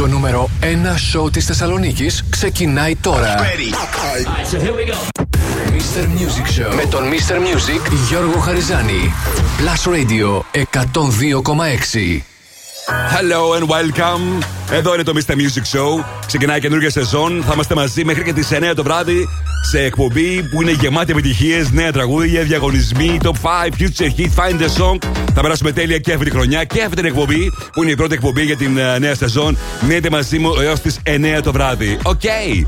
Το νούμερο 1 σοου της Θεσσαλονίκης ξεκινάει τώρα. so here we go. Mr. Music Show με τον Mr. Music Γιώργο Χαριζάνη. Plus Radio 102,6. Hello and welcome. Εδώ είναι το Mr. Music Show. Ξεκινάει καινούργια σεζόν. Θα είμαστε μαζί μέχρι και τις 9 το βράδυ σε εκπομπή που είναι γεμάτη επιτυχίες, νέα τραγούδια, διαγωνισμοί, top 5, future hit, find the song. Θα περάσουμε τέλεια και αυτή τη χρονιά και αυτή την εκπομπή που είναι η πρώτη εκπομπή για την uh, νέα σεζόν. Μείνετε μαζί μου έως τις 9 το βράδυ. OK. Okay.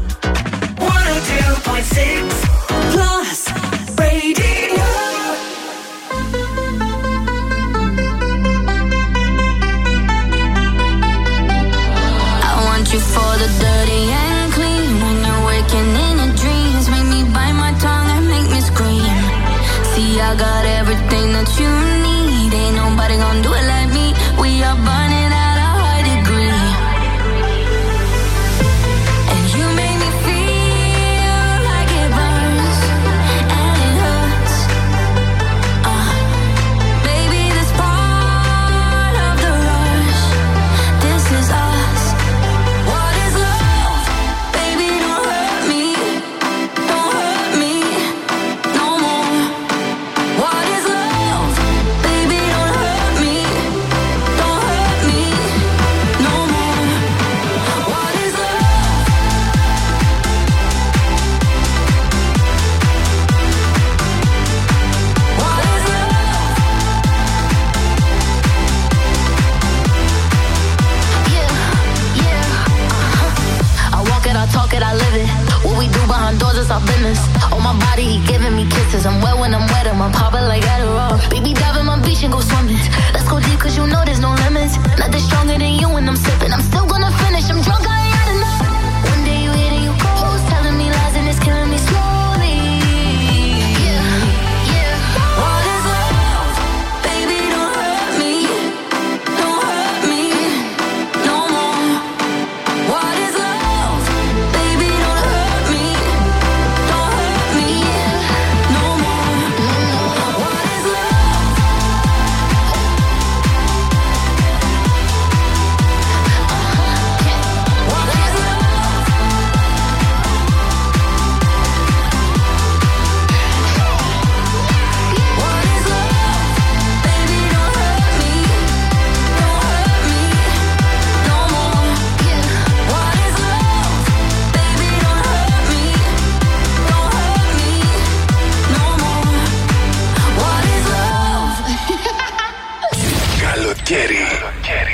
Kisses. I'm wet when I'm wet, I'm popping like Adderall. Baby, dive in my beach and go swimming. Let's go deep, cause you know there's no limits. Nothing stronger than you when I'm sipping. I'm still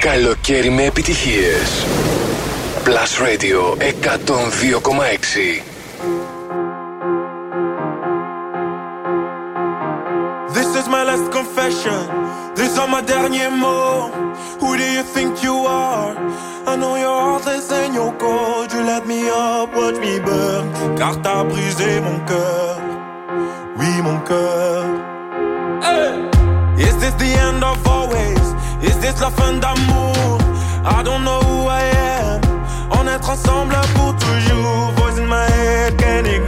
Καλοκαίρι με επιτυχίες. Plus Radio 102,6 This is my last confession. These are my derniers mots. Who do you think you are? I know your heart is in your cold. You let me up, watch me burn. Car t'as brisé mon cœur. Oui, mon cœur. Hey! Is this the end of always? Is this la fin d'amour? I don't know who I am. On est ensemble pour toujours. Voice in my head, can't ignore.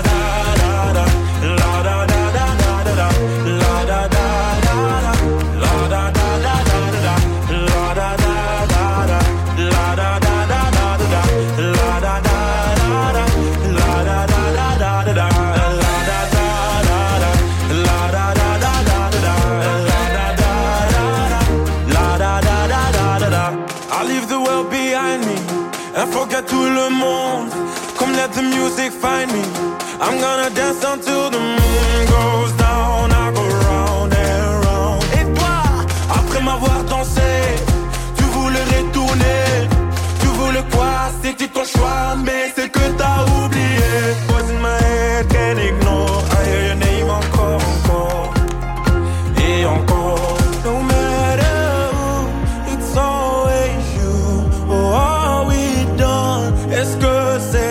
Music find me. I'm gonna dance until the moon goes down. I go round and round. Et toi, après m'avoir dansé, tu voulais retourner. Tu voulais quoi? C'était ton choix, mais c'est que t'as oublié. Was in my head, can't ignore. I hear your name encore, encore. Et encore. No matter who, it's always you. Oh, are we done? Est-ce que c'est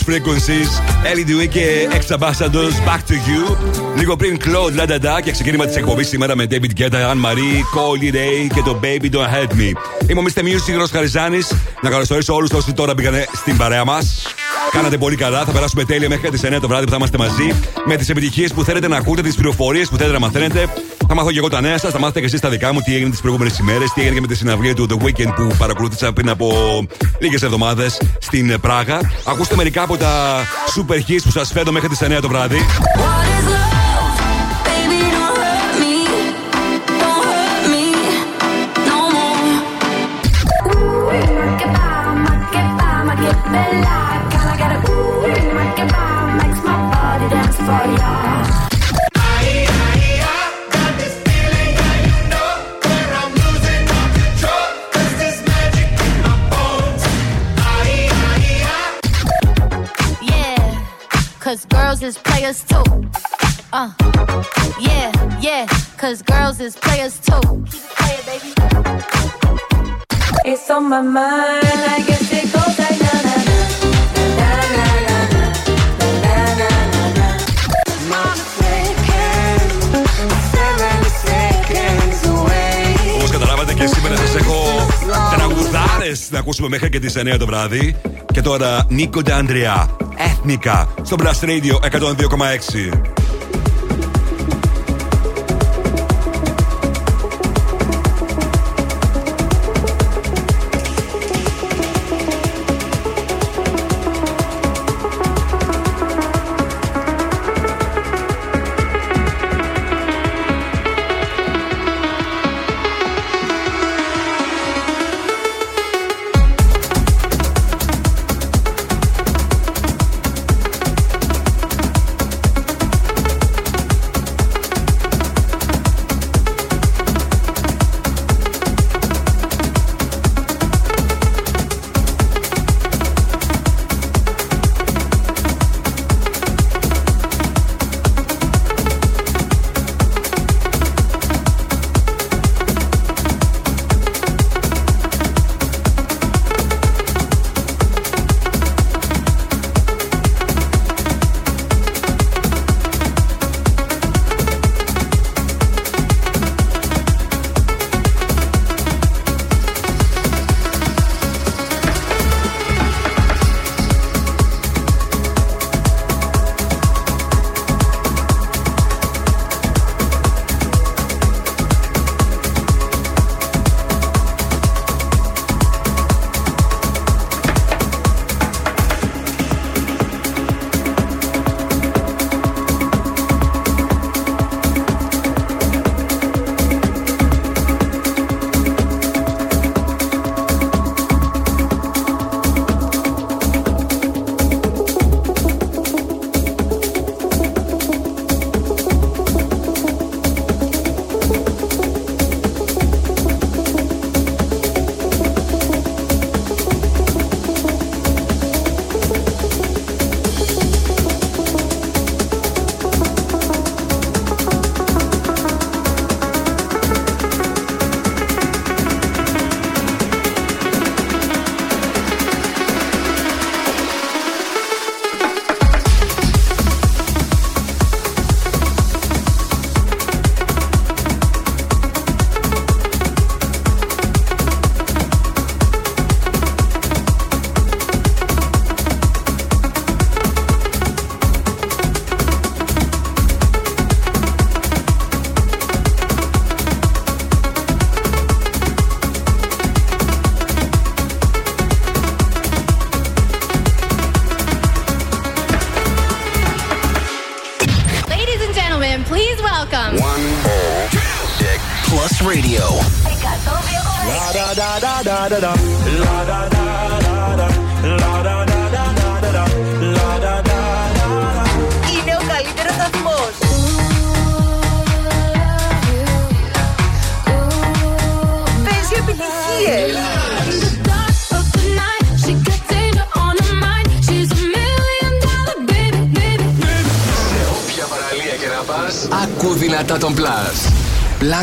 Lost Frequencies, Ellie Dewey και Ex Ambassadors Back to You. Λίγο πριν Claude Λανταντά και ξεκίνημα της εκπομπής σήμερα με David Guetta, Anne Marie, Coley Ray και το Baby Don't Hurt Me. Είμαι ο Mr. Music Ρος Χαριζάνης. Να καλωσορίσω όλους όσοι τώρα μπήκαν στην παρέα μας. Κάνατε πολύ καλά. Θα περάσουμε τέλεια μέχρι τις 9 το βράδυ που θα είμαστε μαζί. Με τις επιτυχίες που θέλετε να ακούτε, τις πληροφορίες που θέλετε να μαθαίνετε. Θα μάθω και εγώ τα νέα σας, θα μάθετε και εσείς τα δικά μου, τι έγινε τις προηγούμενες ημέρες, τι έγινε και με τη συναυλία του The Weekend που παρακολούθησα πριν από λίγες εβδομάδες στην Πράγα. Ακούστε μερικά από τα super hits που σας φέρνω μέχρι τις 9 το βράδυ. Players too. Uh, yeah, yeah, cause girls is players too. Keep it playing, baby. It's on my mind. I guess it goes like na na na na na na na na na na. Mama flicking, seven seconds away. Όπω καταλάβατε και σήμερα σα έχω τραγουδάρε να ακούσουμε μέχρι και τι 9 το βράδυ. Και τώρα Νίκο Ντάντρια, Έθνικα, στο Blast Radio 102,6.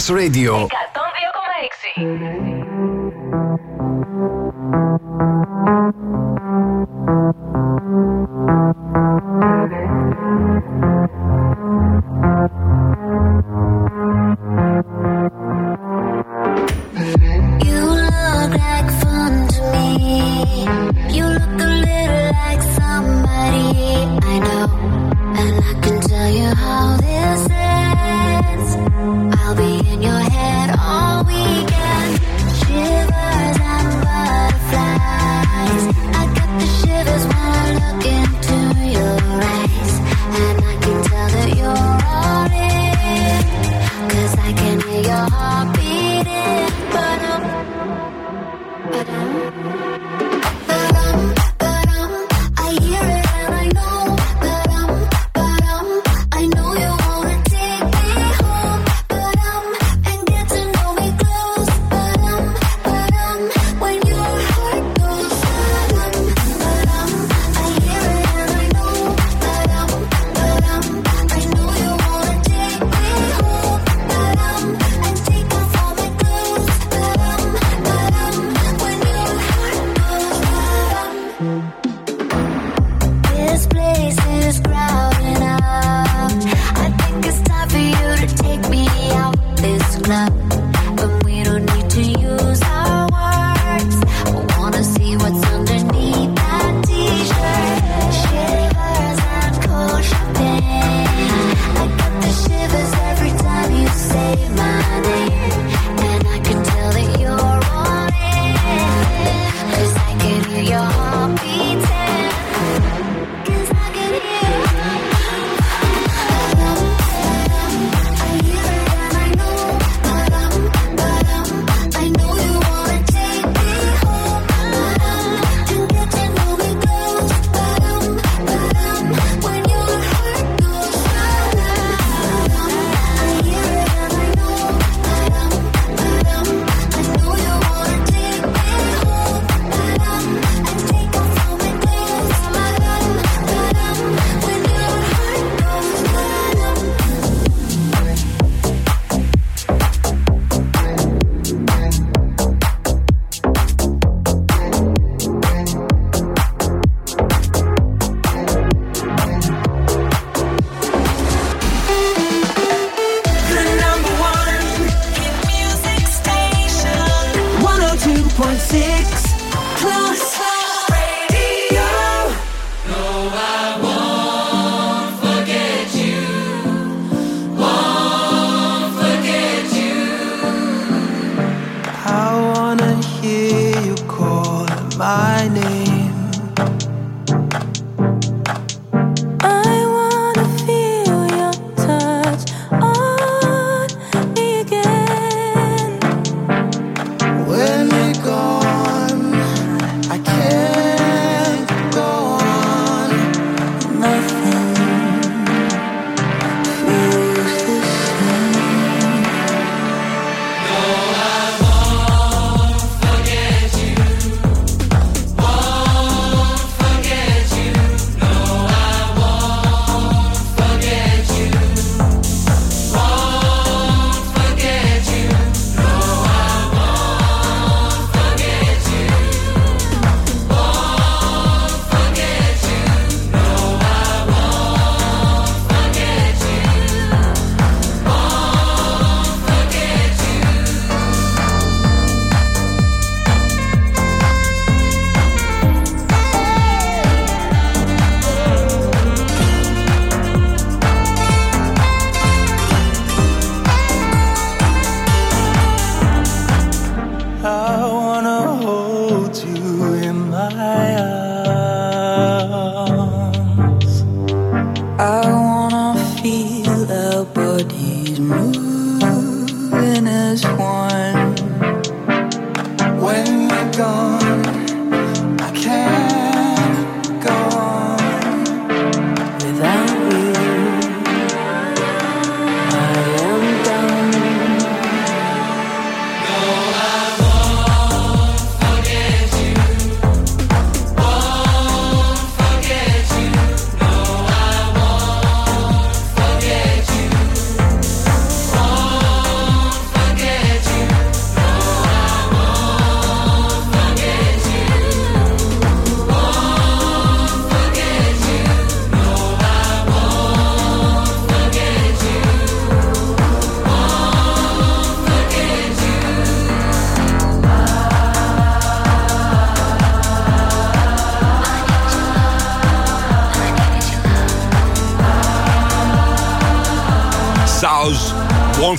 Radio.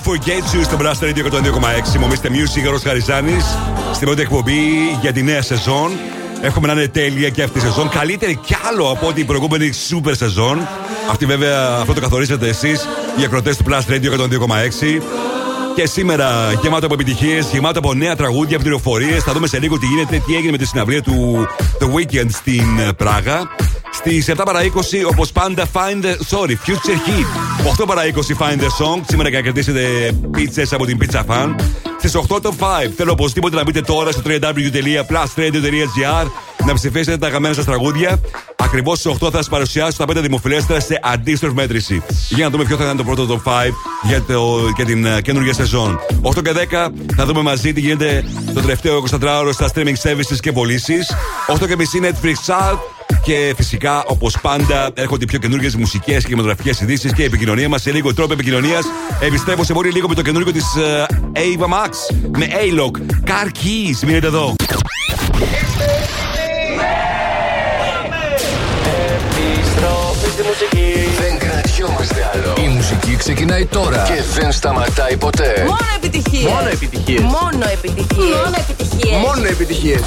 Forget You στο Blast Radio 102,6. Μομίστε Music, Γιώργος Χαριζάνης Στην πρώτη εκπομπή για τη νέα σεζόν. Έχουμε να είναι τέλεια και αυτή η σεζόν. Καλύτερη κι άλλο από την προηγούμενη super σεζόν. Αυτή βέβαια, αυτό το καθορίσατε εσείς, οι ακροτές του Blast Radio 102,6. Και σήμερα γεμάτο από επιτυχίες, γεμάτο από νέα τραγούδια, πληροφορίες. Θα δούμε σε λίγο τι γίνεται, τι έγινε με τη συναυλία του The Weekend στην ε, Πράγα. Στις 7 παρα 20, όπως πάντα, Find the. Sorry, Future Hit. 8 παρα 20, Find the Song. Σήμερα για να κερδίσετε πίτσε από την Pizza Fan. Στις 8 το 5. Θέλω οπωσδήποτε να μπείτε τώρα στο www.plusradio.gr να ψηφίσετε τα αγαπημένα σας τραγούδια. Ακριβώς στις 8 θα σας παρουσιάσω τα 5 δημοφιλέστερα σε αντίστροφη μέτρηση. Για να δούμε ποιο θα είναι το πρώτο το 5 για, το, για την uh, καινούργια σεζόν. 8 και 10 θα δούμε μαζί τι γίνεται το τελευταίο 24ωρο στα streaming services και πωλήσεις. 8 και μισή Netflix Chart. Και φυσικά, όπως πάντα, έρχονται οι πιο καινούργιες μουσικές και κινηματογραφικές ειδήσεις και η επικοινωνία μας σε λίγο τρόπο επικοινωνίας. Επιστρέφω σε πολύ λίγο με το καινούργιο της uh, Ava Max με A-Lock. Car Keys, μείνετε εδώ. Επιστροφή στη μουσική. Δεν κρατιόμαστε άλλο. Η μουσική ξεκινάει τώρα και δεν σταματάει ποτέ. Μόνο επιτυχίε. Μόνο επιτυχίες. Μόνο επιτυχίες. Μόνο επιτυχίες. Μόνο επιτυχίες.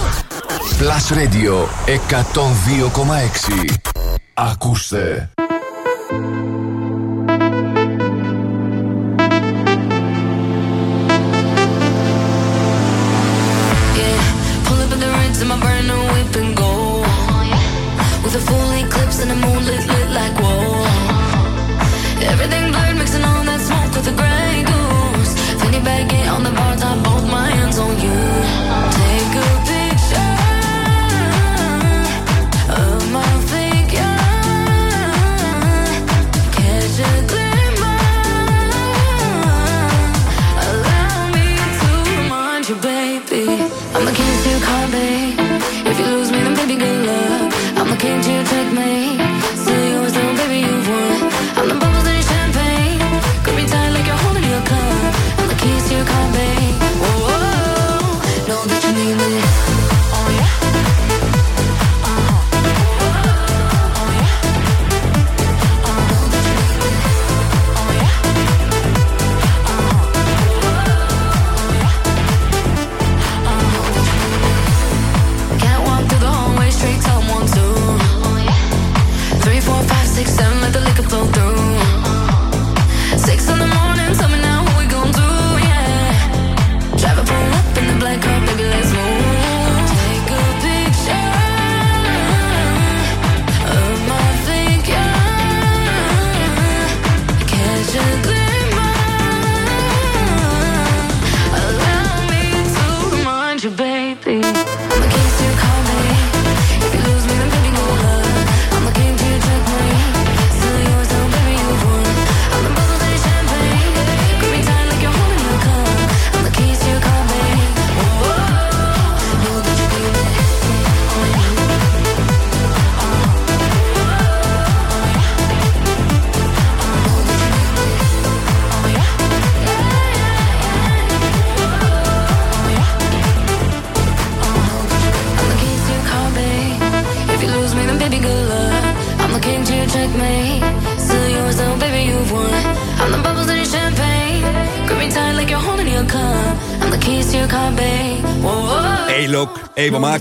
Plus Radio 102,6. Ακούστε.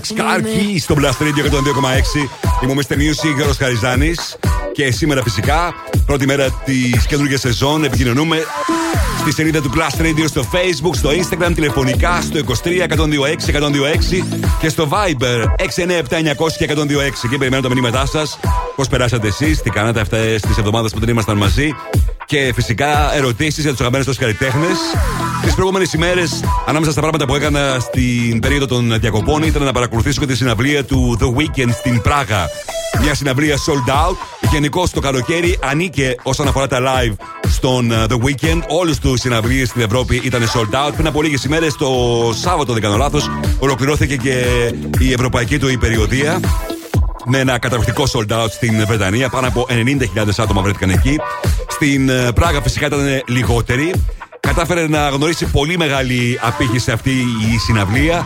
Ava Max, Car Key στο Blast Radio 102,6. Είμαι ο Mr. Music, Γιώργος Χαριζάνης. Και σήμερα φυσικά, πρώτη μέρα της καινούργιας σεζόν, επικοινωνούμε στη σελίδα του Plus Radio στο Facebook, στο Instagram, τηλεφωνικά στο 23 126 126 και στο Viber 697 900 και 126. Και περιμένω τα μηνύματά σας. Πώς περάσατε εσείς, τι κάνατε αυτές τις εβδομάδες που δεν ήμασταν μαζί; Και φυσικά ερωτήσεις για τους αγαπημένους τους καλλιτέχνες. Τις προηγούμενες ημέρες, ανάμεσα στα πράγματα που έκανα στην περίοδο των διακοπών, ήταν να παρακολουθήσω και τη συναυλία του The Weeknd στην Πράγα. Μια συναυλία sold out. Γενικώς το καλοκαίρι ανήκε όσον αφορά τα live στον uh, The Weeknd. Όλες τους συναυλίες στην Ευρώπη ήταν sold out. Πριν από λίγες ημέρες, το Σάββατο, δεν κάνω λάθος, ολοκληρώθηκε και η ευρωπαϊκή του η περιοδία με ένα καταπληκτικό sold out στην Βρετανία. Πάνω από 90.000 άτομα βρέθηκαν εκεί. Στην ε, Πράγα φυσικά ήταν λιγότεροι. Κατάφερε να γνωρίσει πολύ μεγάλη απήχηση αυτή η συναυλία.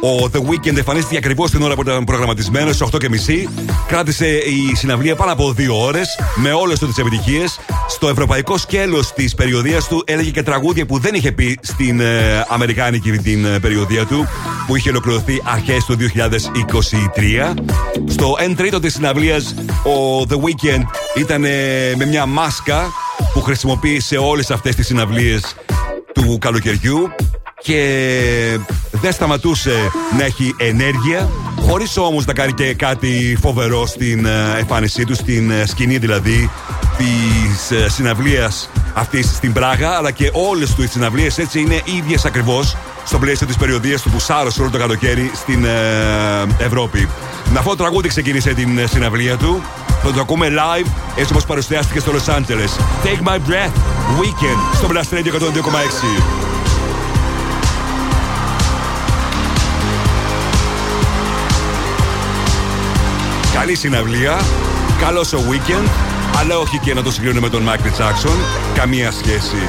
Ο The Weeknd εμφανίστηκε ακριβώς την ώρα που ήταν προγραμματισμένος, στι 8.30. Κράτησε η συναυλία πάνω από δύο ώρες, με όλες του τις επιτυχίες. Στο ευρωπαϊκό σκέλος της περιοδίας του έλεγε και τραγούδια που δεν είχε πει στην ε, Αμερικάνικη την ε, περιοδία του, που είχε ολοκληρωθεί αρχές του 2023. Στο 1 τρίτο της συναυλίας, ο The Weeknd ήταν ε, με μια μάσκα που χρησιμοποιεί σε όλες αυτές τις συναυλίες του καλοκαιριού και δεν σταματούσε να έχει ενέργεια χωρίς όμως να κάνει και κάτι φοβερό στην ε, εμφάνισή του, στην ε, σκηνή δηλαδή της ε, συναυλίας αυτής στην Πράγα αλλά και όλες του οι συναυλίες έτσι είναι ίδιες ακριβώς στο πλαίσιο της περιοδίας του που σάρωσε όλο το καλοκαίρι στην ε, Ευρώπη. Με αυτό το τραγούδι ξεκίνησε την ε, συναυλία του. Θα το ακούμε live έτσι όπως παρουσιάστηκε στο Los Angeles. Take my breath, weekend στο Blast Radio 102,6. Καλή συναυλία, καλός ο weekend, αλλά όχι και να το συγκρίνουμε με τον Μάικλ Τζάξον. Καμία σχέση.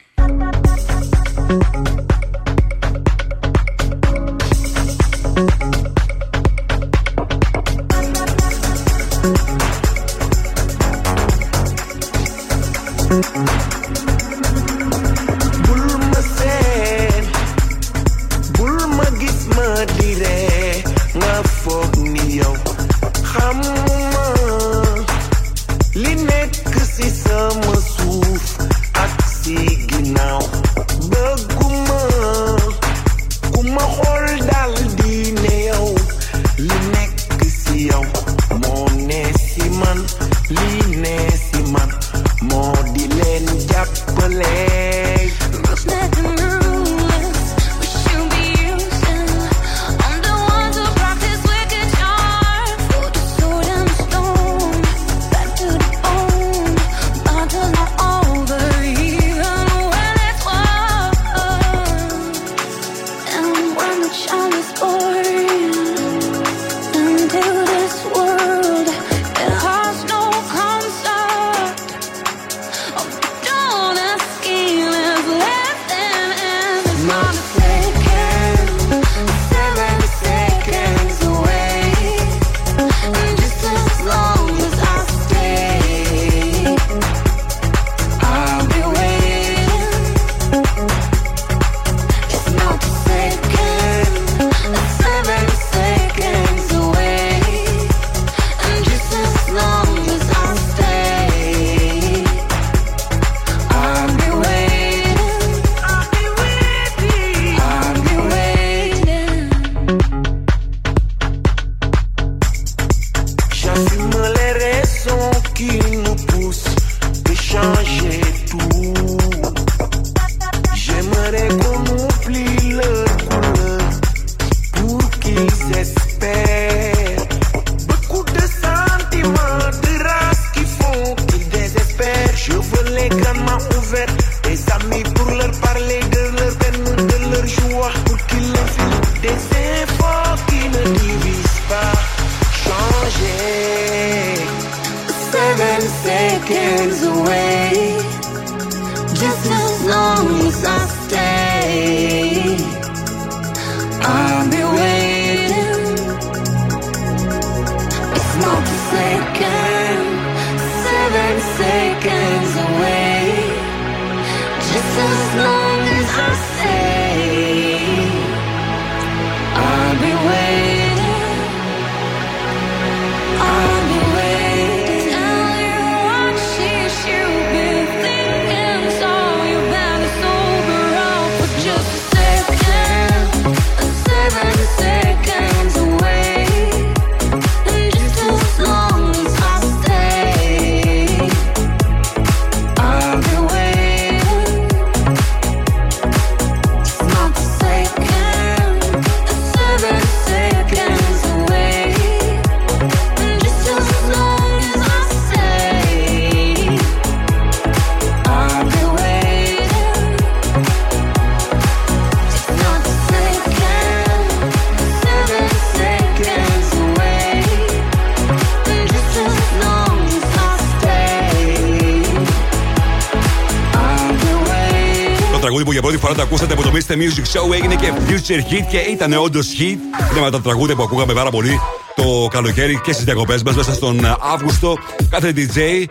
πρώτα ακούσατε από το Mr. Music Show έγινε και Future Hit και ήταν όντως hit. Ήταν με τα τραγούδια που ακούγαμε πάρα πολύ το καλοκαίρι και στις διακοπές μας μέσα στον Αύγουστο. Κάθε DJ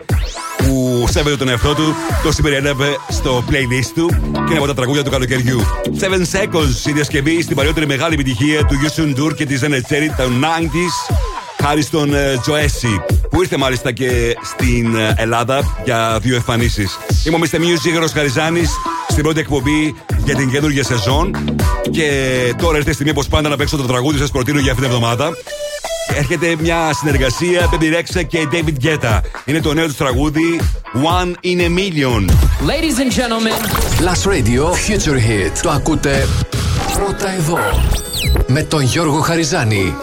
που σέβεται τον εαυτό του το συμπεριέλαβε στο playlist του και είναι από τα τραγούδια του καλοκαιριού. 7 Seconds η διασκευή στην παλιότερη μεγάλη επιτυχία του Yusun Dur και της Zenetzeri των 90s χάρη στον ε, Τζοέσι που ήρθε μάλιστα και στην ε, Ελλάδα για δύο εμφανίσεις. Είμαι ο Mr. Music Χαριζάνη στην πρώτη εκπομπή για την καινούργια σεζόν. Και τώρα έρθει η στιγμή, όπως πάντα, να παίξω το τραγούδι σας προτείνω για αυτήν την εβδομάδα. Έρχεται μια συνεργασία Baby Rexha και David Guetta. Είναι το νέο τους τραγούδι One in a Million. Ladies and gentlemen, Last Radio Future Hit. Το ακούτε πρώτα εδώ με τον Γιώργο Χαριζάνη.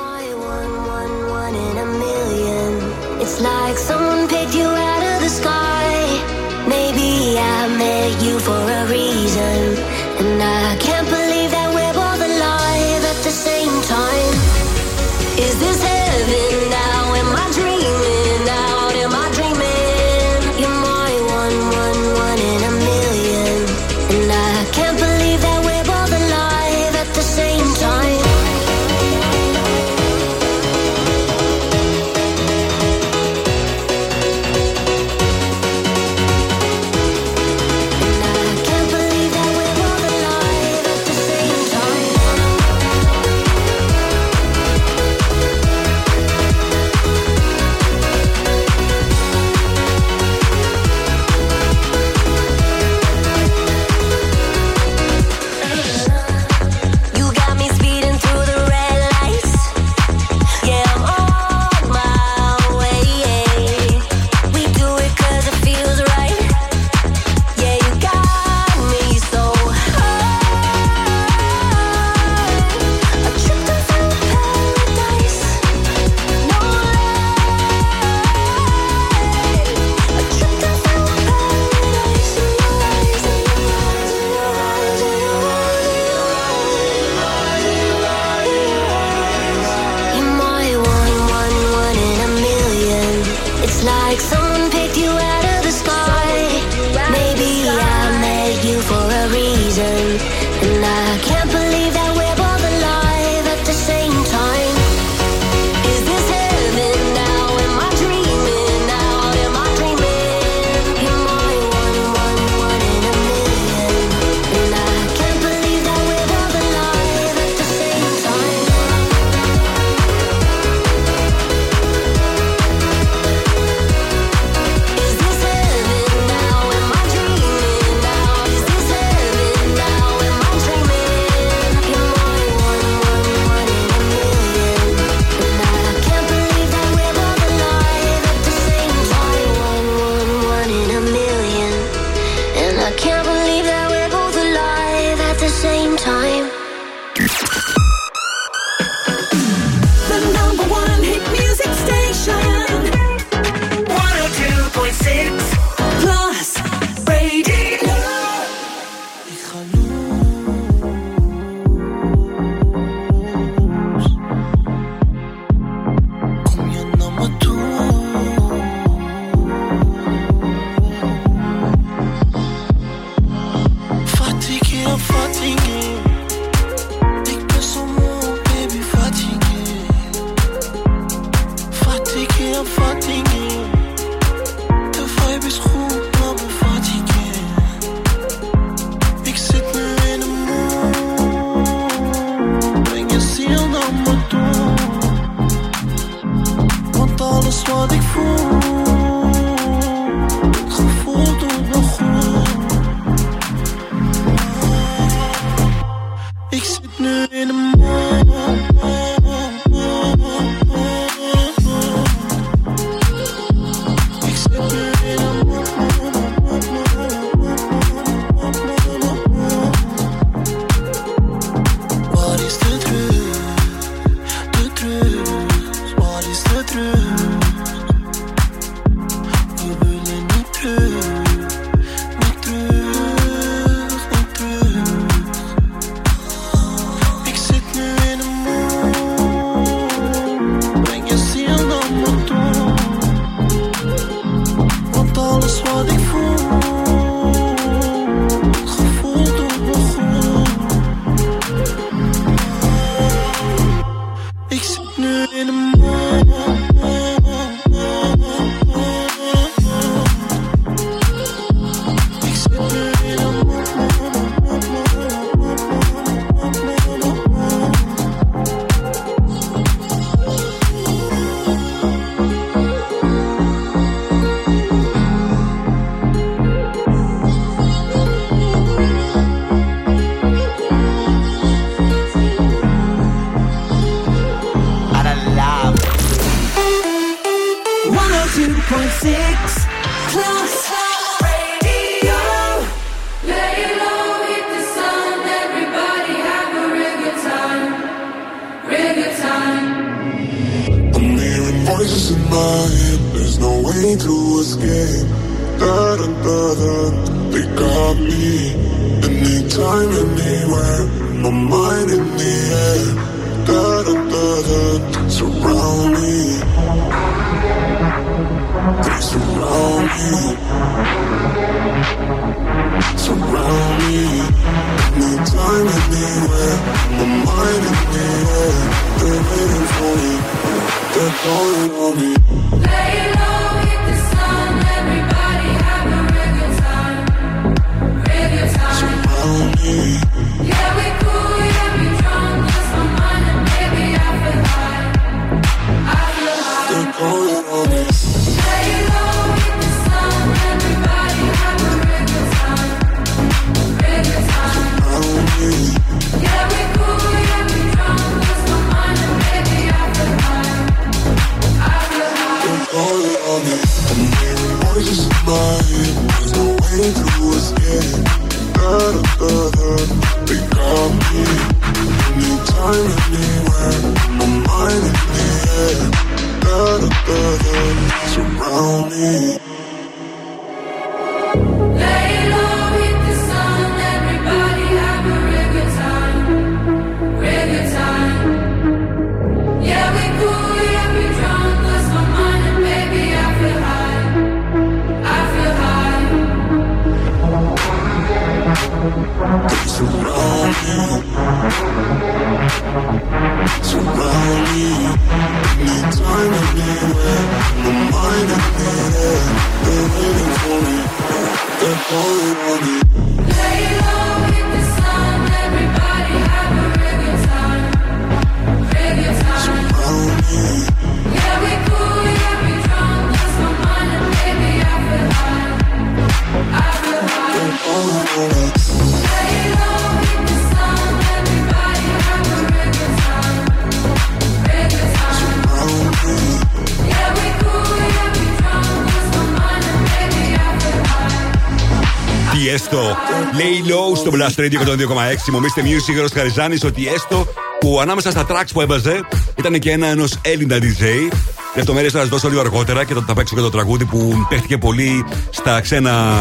Plus Radio 102,6. Μου μίστε Music Γρος ότι έστω που ανάμεσα στα tracks που έβαζε ήταν και ένα ενός Έλληνα DJ. Λεπτομέρειες θα σας δώσω λίγο αργότερα και θα τα παίξω και το τραγούδι που παίχτηκε πολύ στα ξένα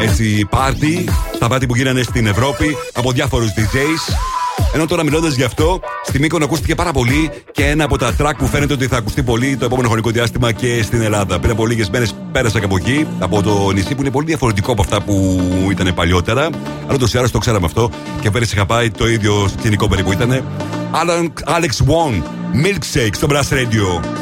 έτσι, πάρτι, στα πάρτι που γίνανε στην Ευρώπη από διάφορους DJs. Ενώ τώρα μιλώντας γι' αυτό, Στη Μήκον ακούστηκε πάρα πολύ και ένα από τα track που φαίνεται ότι θα ακουστεί πολύ το επόμενο χρονικό διάστημα και στην Ελλάδα. Πριν από λίγες μέρες πέρασα και από εκεί, από το νησί που είναι πολύ διαφορετικό από αυτά που ήταν παλιότερα. Αλλά το Σιάρα το ξέραμε αυτό και πέρυσι είχα πάει το ίδιο σκηνικό περίπου ήταν. Alex Wong, Milkshake στο Brass Radio.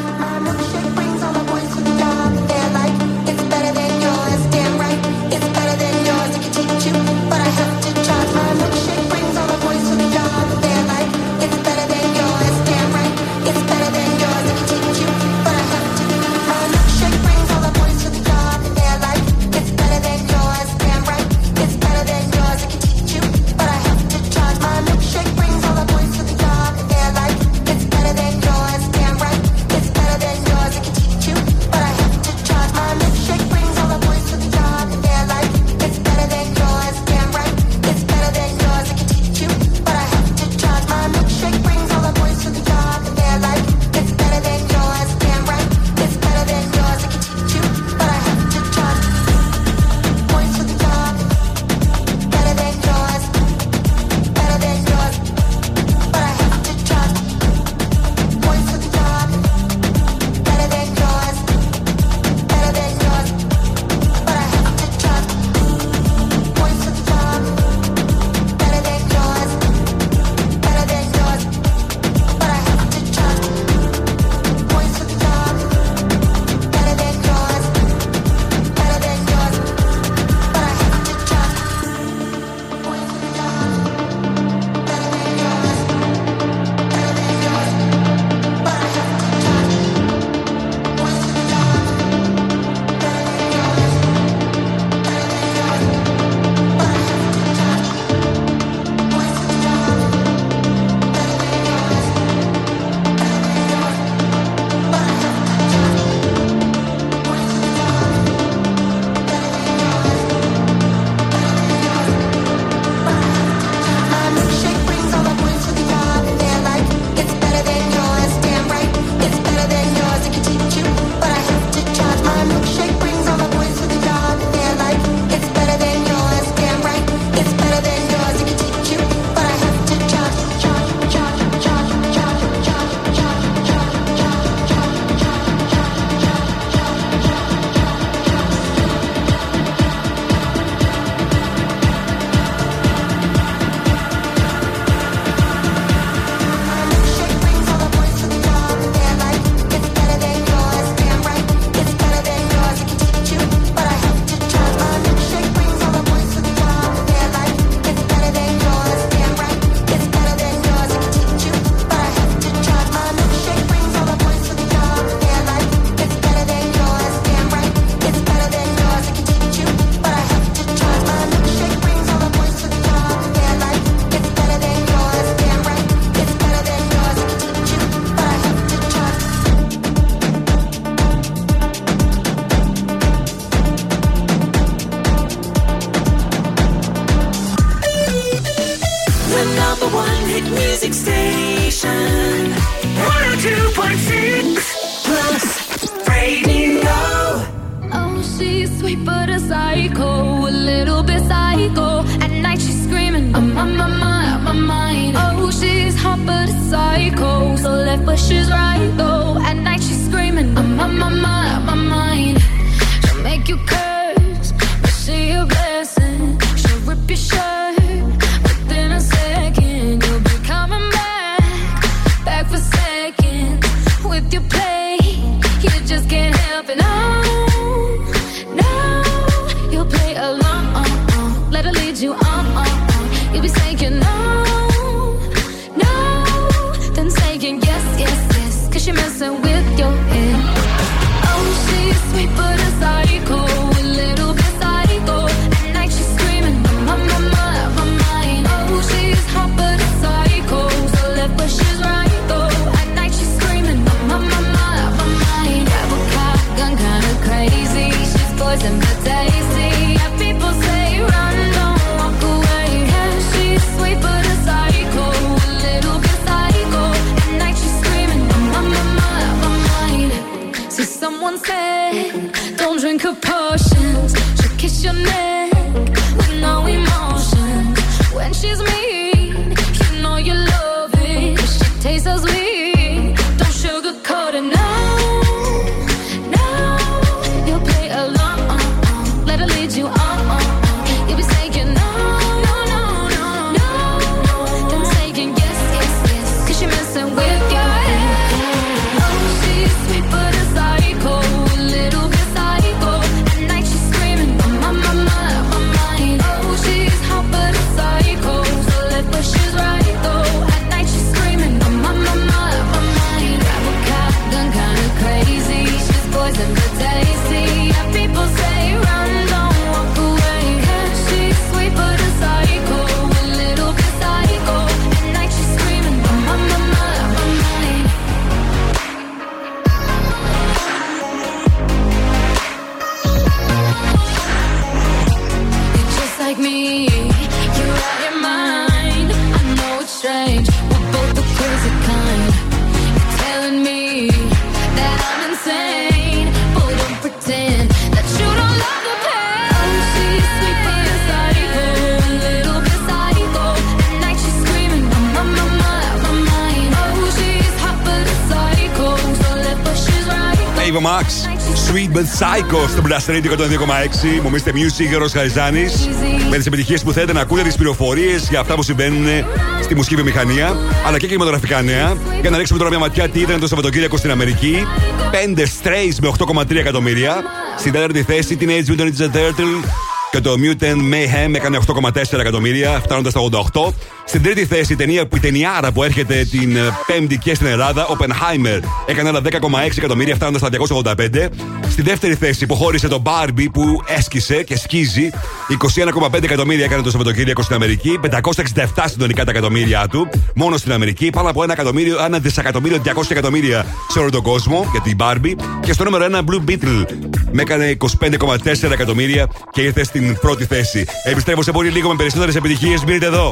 Sweet But Psycho στο Blast Radio 102,6. Μου είστε Music, Ρο Χαριζάνης. Με τις επιτυχίες που θέλετε να ακούτε, τις πληροφορίες για αυτά που συμβαίνουν στη μουσική βιομηχανία, αλλά και κινηματογραφικά νέα. Για να ρίξουμε τώρα μια ματιά τι ήταν το Σαββατοκύριακο στην Αμερική. 5 strays με 8,3 εκατομμύρια. Στην τέταρτη θέση την Age Mutant Ninja Turtle και το Mutant Mayhem έκανε 8,4 εκατομμύρια, φτάνοντας στα 88. Στην τρίτη θέση, η ταινία που η ταινιάρα που έρχεται την ε, Πέμπτη και στην Ελλάδα, Oppenheimer, έκανε άλλα 10,6 εκατομμύρια, φτάνοντας στα 285. Στη δεύτερη θέση, που χώρισε το Barbie που έσκησε και σκίζει. 21,5 εκατομμύρια έκανε το Σαββατοκύριακο στην Αμερική, 567 συντονικά τα εκατομμύρια του, μόνο στην Αμερική, πάνω από ένα εκατομμύριο, ένα δισεκατομμύριο, 200 εκατομμύρια σε όλο τον κόσμο για την Barbie. Και στο νούμερο 1, Blue Beetle, με έκανε 25,4 εκατομμύρια και ήρθε στην πρώτη θέση. Επιστρέφω σε πολύ λίγο με περισσότερες επιτυχίες. Μείνετε εδώ.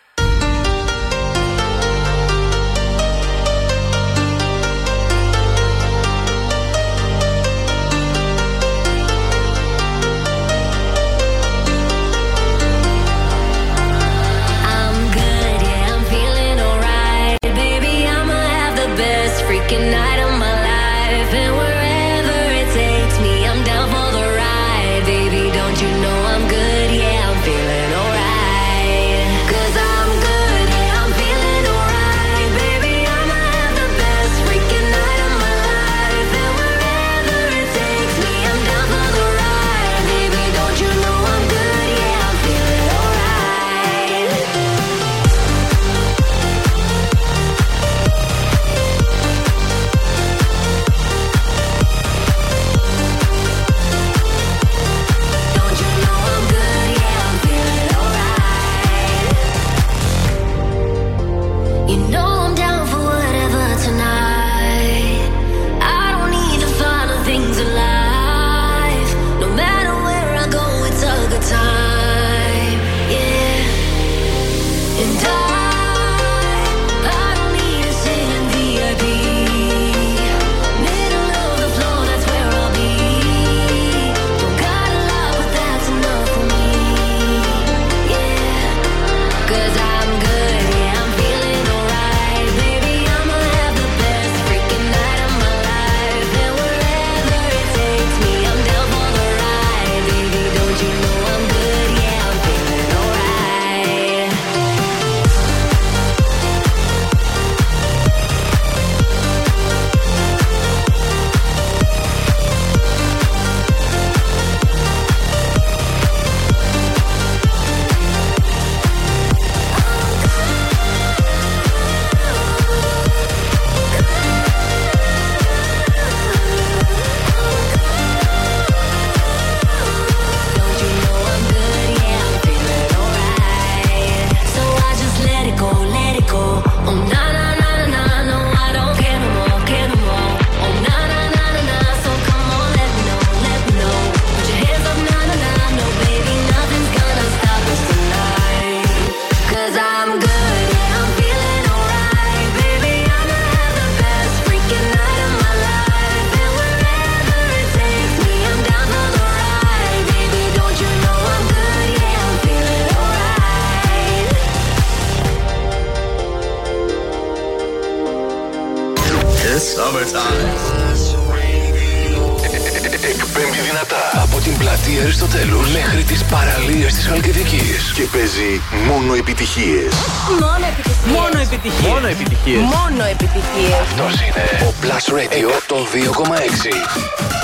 Την πλατεία Αριστοτέλους μέχρι τις παραλίες της Χαλκιδικής. Και παίζει μόνο επιτυχίες. Μόνο επιτυχίες. Μόνο επιτυχίες. Μόνο επιτυχίες. Μόνο επιτυχίες. Αυτός είναι ο Plus Radio 102,6.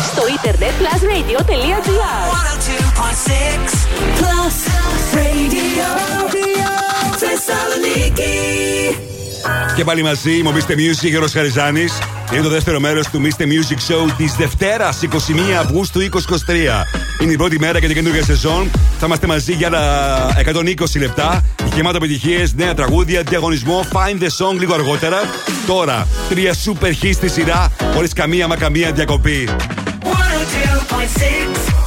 Στο ίντερνετ plusradio.gr Plus Radio Θεσσαλονίκη Και πάλι μαζί, μου Mr. Music, Γιώργος Χαριζάνης. Είναι το δεύτερο μέρος του Mr. Music Show της Δευτέρας, 21 Αυγούστου 2023. Είναι η πρώτη μέρα για την καινούργια σεζόν. Θα είμαστε μαζί για τα 120 λεπτά. Γεμάτο επιτυχίες, νέα τραγούδια, διαγωνισμό. Find the song λίγο αργότερα. Τώρα, τρία super hits στη σειρά, χωρίς καμία μα καμία διακοπή. 102.6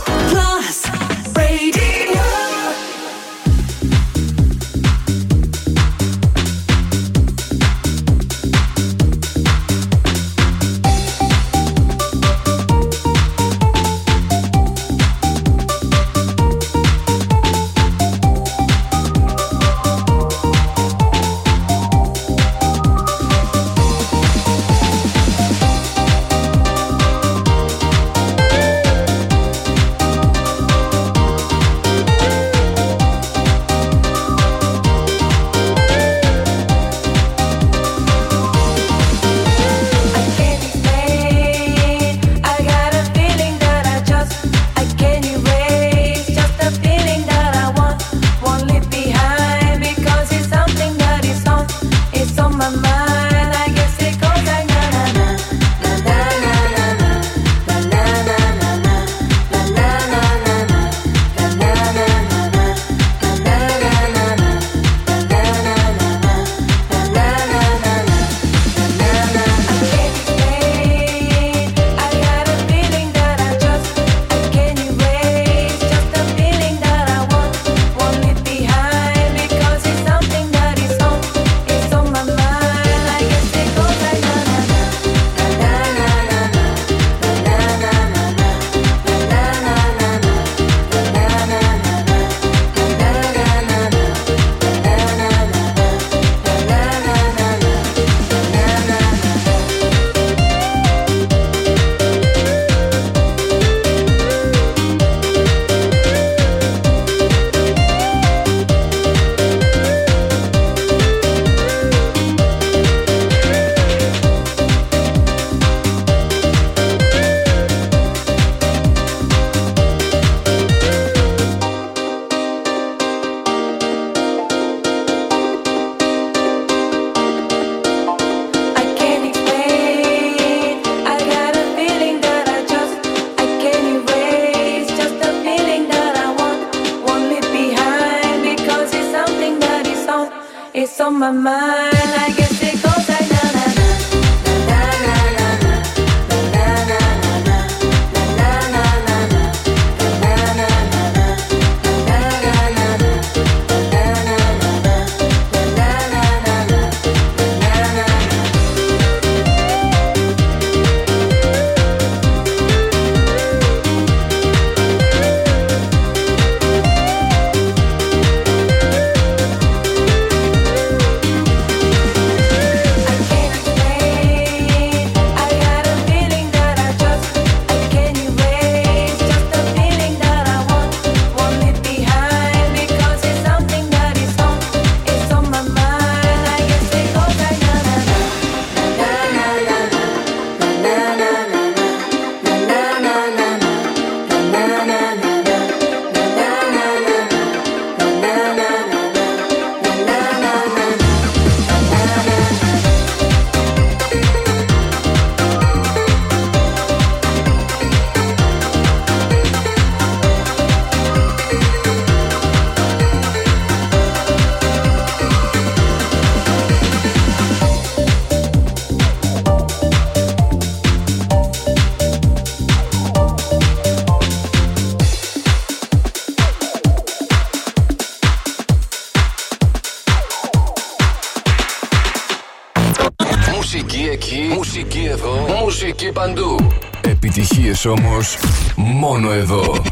μουσική παντού. Επιτυχίες όμως μόνο εδώ.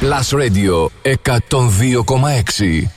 Plus Radio 102,6.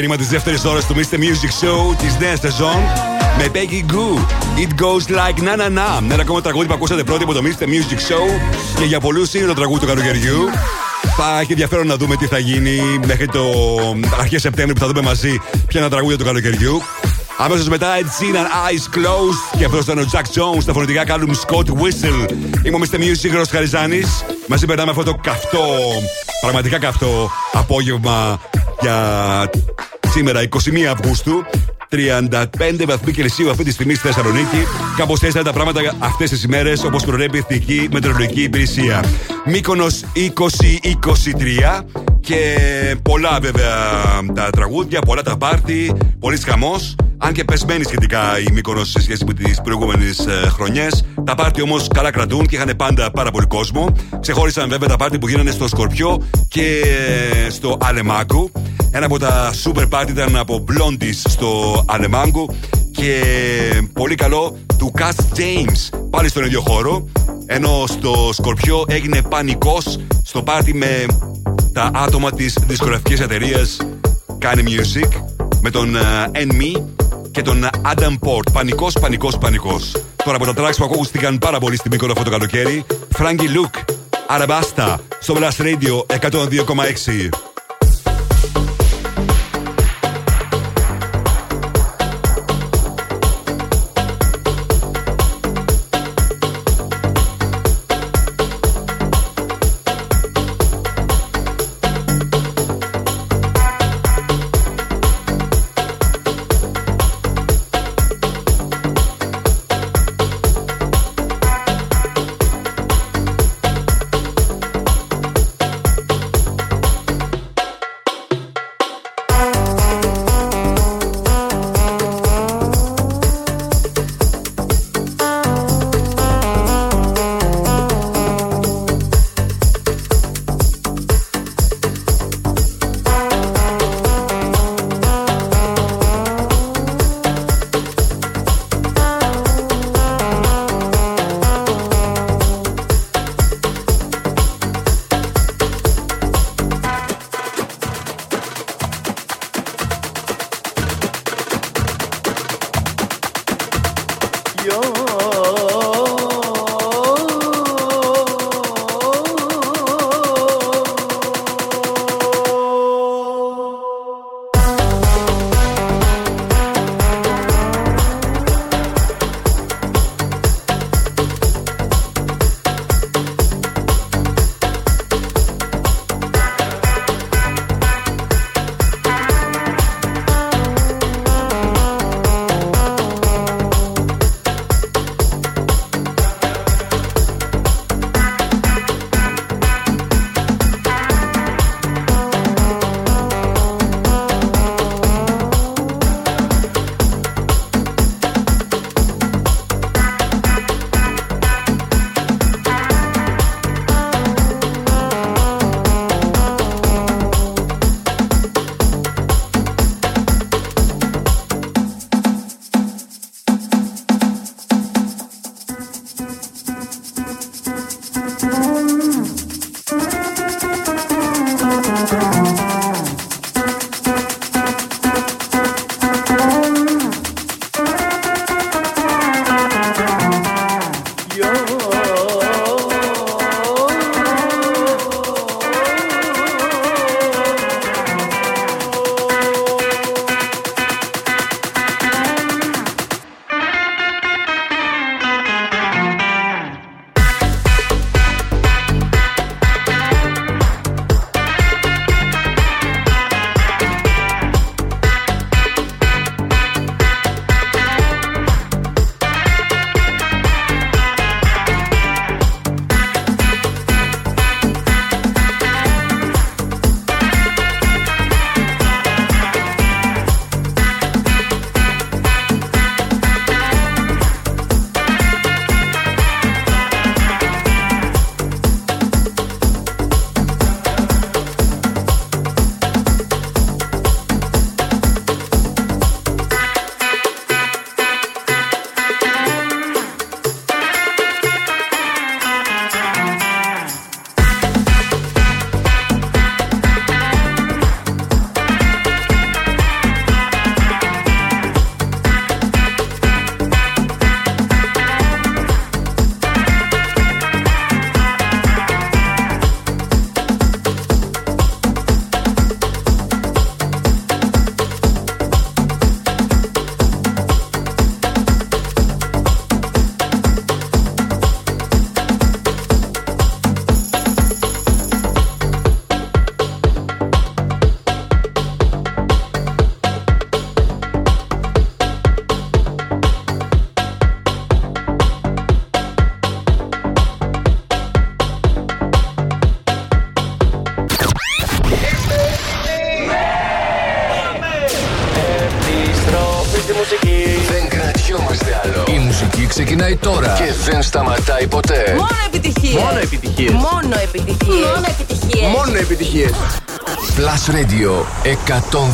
Ξεκίνημα της δεύτερης ώρας του Mr. Music Show της νέας σεζόν με Peggy Goo. It goes like na na na. Ένα ακόμα τραγούδι που ακούσατε πρώτη από το Mr. Music Show και για πολλούς είναι το τραγούδι του καλοκαιριού. Θα έχει ενδιαφέρον να δούμε τι θα γίνει μέχρι το αρχές Σεπτέμβρη που θα δούμε μαζί ποια είναι τα τραγούδια του καλοκαιριού. Αμέσως μετά Ed Sheeran Eyes Closed και αυτός ήταν ο Jack Jones. Τα φωνητικά κάνουν Scott Whistle. Είμαι ο Mr. Music Ρος Χαριζάνης. Μαζί περνάμε αυτό το καυτό, πραγματικά καυτό απόγευμα για σήμερα 21 Αυγούστου. 35 βαθμοί Κελσίου αυτή τη στιγμή στη Θεσσαλονίκη. Κάπως έτσι είναι τα πράγματα αυτές τις ημέρες όπως προβλέπει η Εθνική Μετεωρολογική Υπηρεσία. Μήκονο 2023 και πολλά βέβαια τα τραγούδια, πολλά τα πάρτι, πολύς χαμός. Αν και πεσμένη σχετικά η Μύκονος σε σχέση με τις προηγούμενες χρονιές. Τα πάρτι όμως καλά κρατούν και είχαν πάντα πάρα πολύ κόσμο. Ξεχώρισαν βέβαια τα πάρτι που γίνανε στο Σκορπιό και στο Αλεμάγκου. Ένα από τα super party ήταν από Blondies στο Αλεμάγκου και πολύ καλό του Cass James πάλι στον ίδιο χώρο. Ενώ στο Σκορπιό έγινε πανικός στο πάρτι με τα άτομα της δισκογραφικής εταιρείας Κάνει Music με τον Enemy και τον Adam Port. Πανικός, πανικός, πανικός. Τώρα από τα tracks που ακούστηκαν πάρα πολύ στην Μύκονο αυτό το καλοκαίρι Frankie Luke, Arabasta, στο Blast Radio 102,6.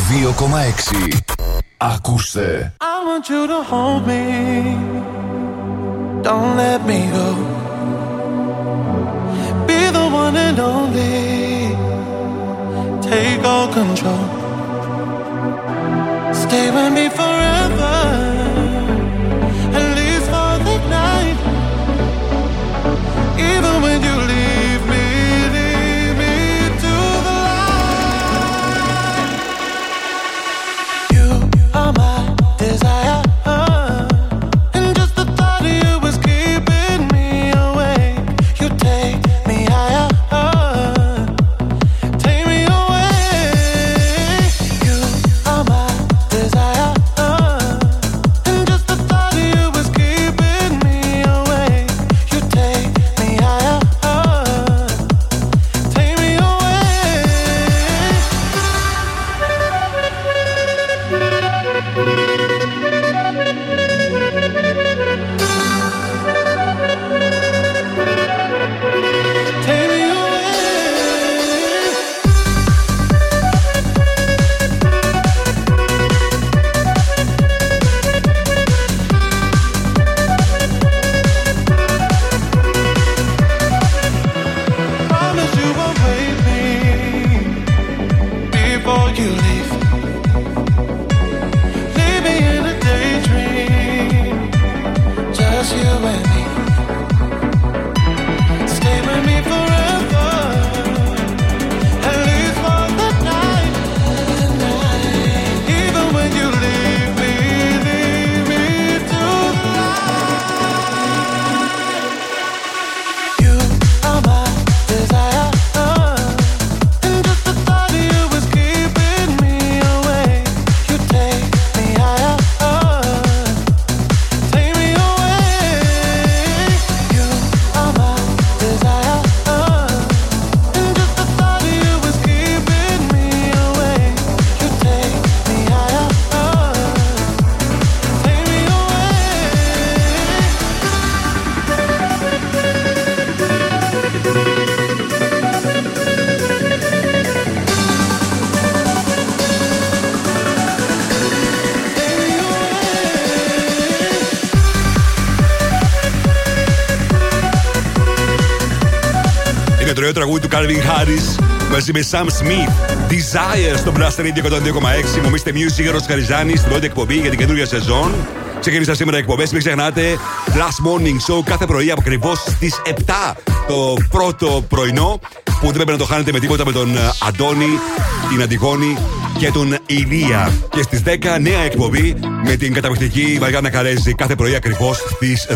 102,6. Ακούστε. I want you to hold me. Don't let me go. Μαζί με Sam Smith. Desire στο Blast Radio 102,6. Μομίστε Music, Γερό Χαριζάνη, στην πρώτη εκπομπή για την καινούργια σεζόν. Ξεκίνησα σήμερα εκπομπές. Μην ξεχνάτε, Last Morning Show κάθε πρωί ακριβώς στις 7 το πρώτο πρωινό. Που δεν πρέπει να το χάνετε με τίποτα με τον ε, Αντώνη, την Αντιγόνη και τον Ηλία. Και στις 10 νέα εκπομπή με την καταπληκτική Μαριάννα Καρέζη κάθε πρωί ακριβώς στις 10.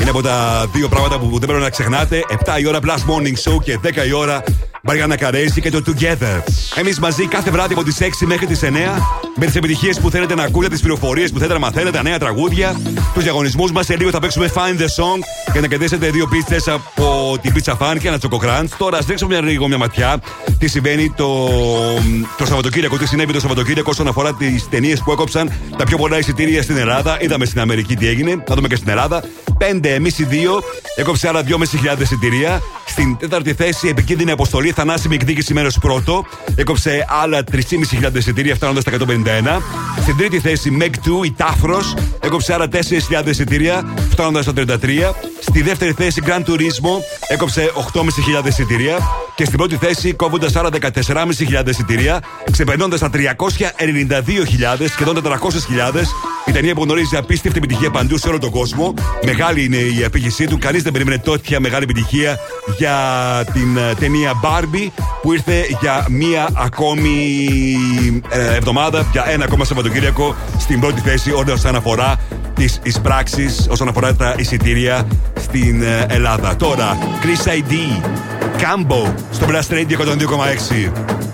Είναι από τα δύο πράγματα που δεν πρέπει να ξεχνάτε. 7 η ώρα Plus Morning Show και 10 η ώρα Μαριάννα Καρέζη και το Together. Εμείς μαζί κάθε βράδυ από τις 6 μέχρι τις 9 με τις επιτυχίες που θέλετε να ακούτε, τις πληροφορίες που θέλετε να μαθαίνετε, τα νέα τραγούδια, τους διαγωνισμούς μας. Σε λίγο θα παίξουμε Find the Song για να κερδίσετε δύο πίτσε από την Pizza Fan και ένα Choco Τώρα ας ρίξουμε μια, λίγο μια ματιά τι συμβαίνει το, το Σαββατοκύριακο, τι συνέβη το Σαββατοκύριακο όσον αφορά τις ταινίες που έκοψαν τα πιο πολλά εισιτήρια στην Ελλάδα. Είδαμε στην Αμερική τι έγινε, θα δούμε και στην Ελλάδα. 5 εμείς οι δύο, έκοψε άλλα 2.500 εισιτήρια. Στην τέταρτη θέση, επικίνδυνη αποστολή, θανάσιμη εκδίκηση μέρος πρώτο. Έκοψε άλλα 3.500 εισιτήρια, φτάνοντας στα 151. Στην τρίτη θέση, Meg 2, η Τάφρος, έκοψε άλλα 4.000 εισιτήρια, φτάνοντας στα 33. Στη δεύτερη θέση, Grand Turismo, έκοψε 8.500 εισιτήρια. Και στην πρώτη θέση, κόβοντας άλλα 14.500 εισιτήρια, ξεπερνώντας τα 392.000, σχεδόν 400.000. Η ταινία που γνωρίζει απίστευτη επιτυχία παντού σε όλο τον κόσμο. Μεγάλη είναι η απήγησή του. Κανείς δεν περίμενε τέτοια μεγάλη επιτυχία για την ε, ταινία Barbie που ήρθε για μία ακόμη ε, εβδομάδα, για ένα ακόμα Σαββατοκύριακο στην πρώτη θέση όσον αφορά τι εισπράξεις, όσον αφορά τα εισιτήρια στην ε, Ελλάδα. Τώρα, Chris ID, Cambo στο Blast Radio 102,6.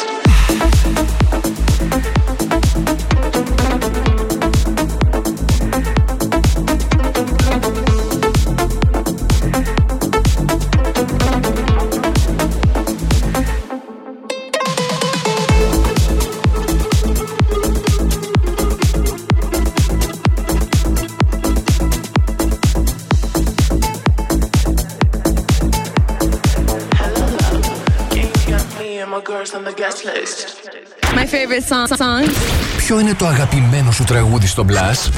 Ποιο είναι το αγαπημένο σου τραγούδι στο Blast?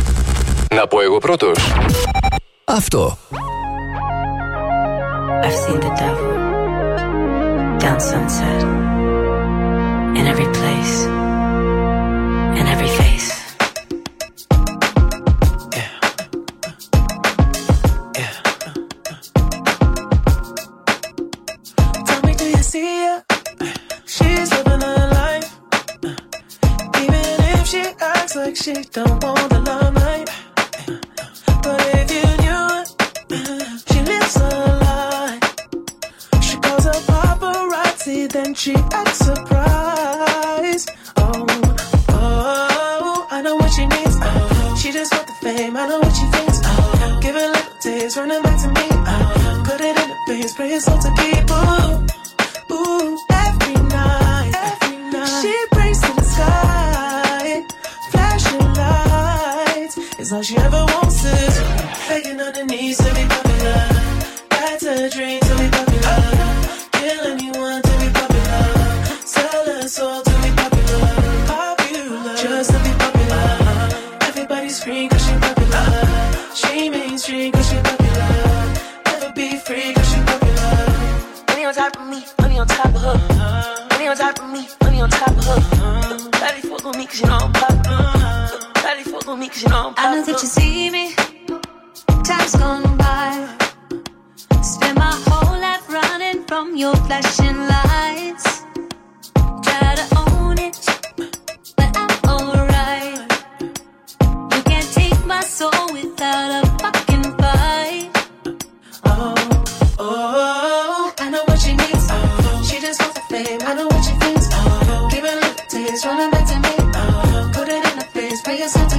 Να πω εγώ πρώτος. Αυτό. I've seen the devil down sunset.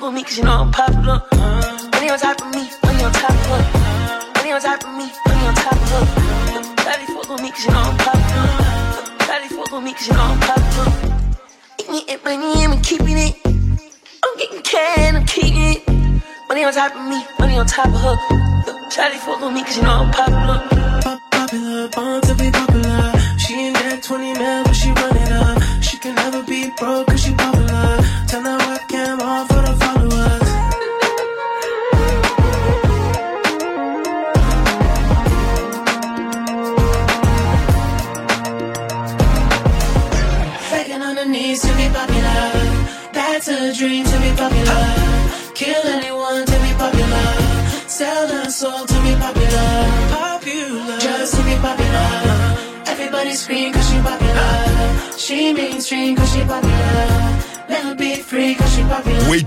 fuck with me cause you know I'm popular. Money on top of me, money on top of her. Money on top of me, money on top of her. Shawty fuck with me cause you know I'm popular. Shawty fuck with me cause you know I'm popular. Eating it, money, I'm keeping it. I'm getting can, I'm keeping it. Money on top of me, money on top of her. Shawty fuck with me cause you know I'm popular,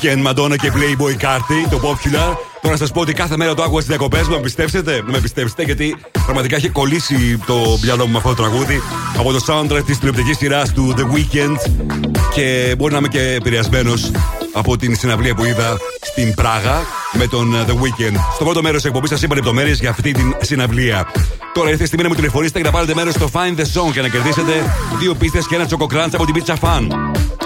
Weekend, Madonna και Playboy Carty, το popular. Τώρα να σας πω ότι κάθε μέρα το άκουγα στις διακοπές μου, με πιστέψετε. Με πιστέψετε, γιατί πραγματικά έχει κολλήσει το μυαλό μου με αυτό το τραγούδι από το soundtrack της τηλεοπτικής σειράς του The Weekend. Και μπορεί να είμαι και επηρεασμένος από την συναυλία που είδα στην Πράγα με τον The Weekend. Στο πρώτο μέρος της εκπομπής σας είπα λεπτομέρειες για αυτή την συναυλία. Τώρα ήρθε η στιγμή να μου τηλεφωνήσετε και να πάρετε μέρος στο Find the Song και να κερδίσετε δύο πίστες και ένα τσοκοκράντς από την Pizza Fan.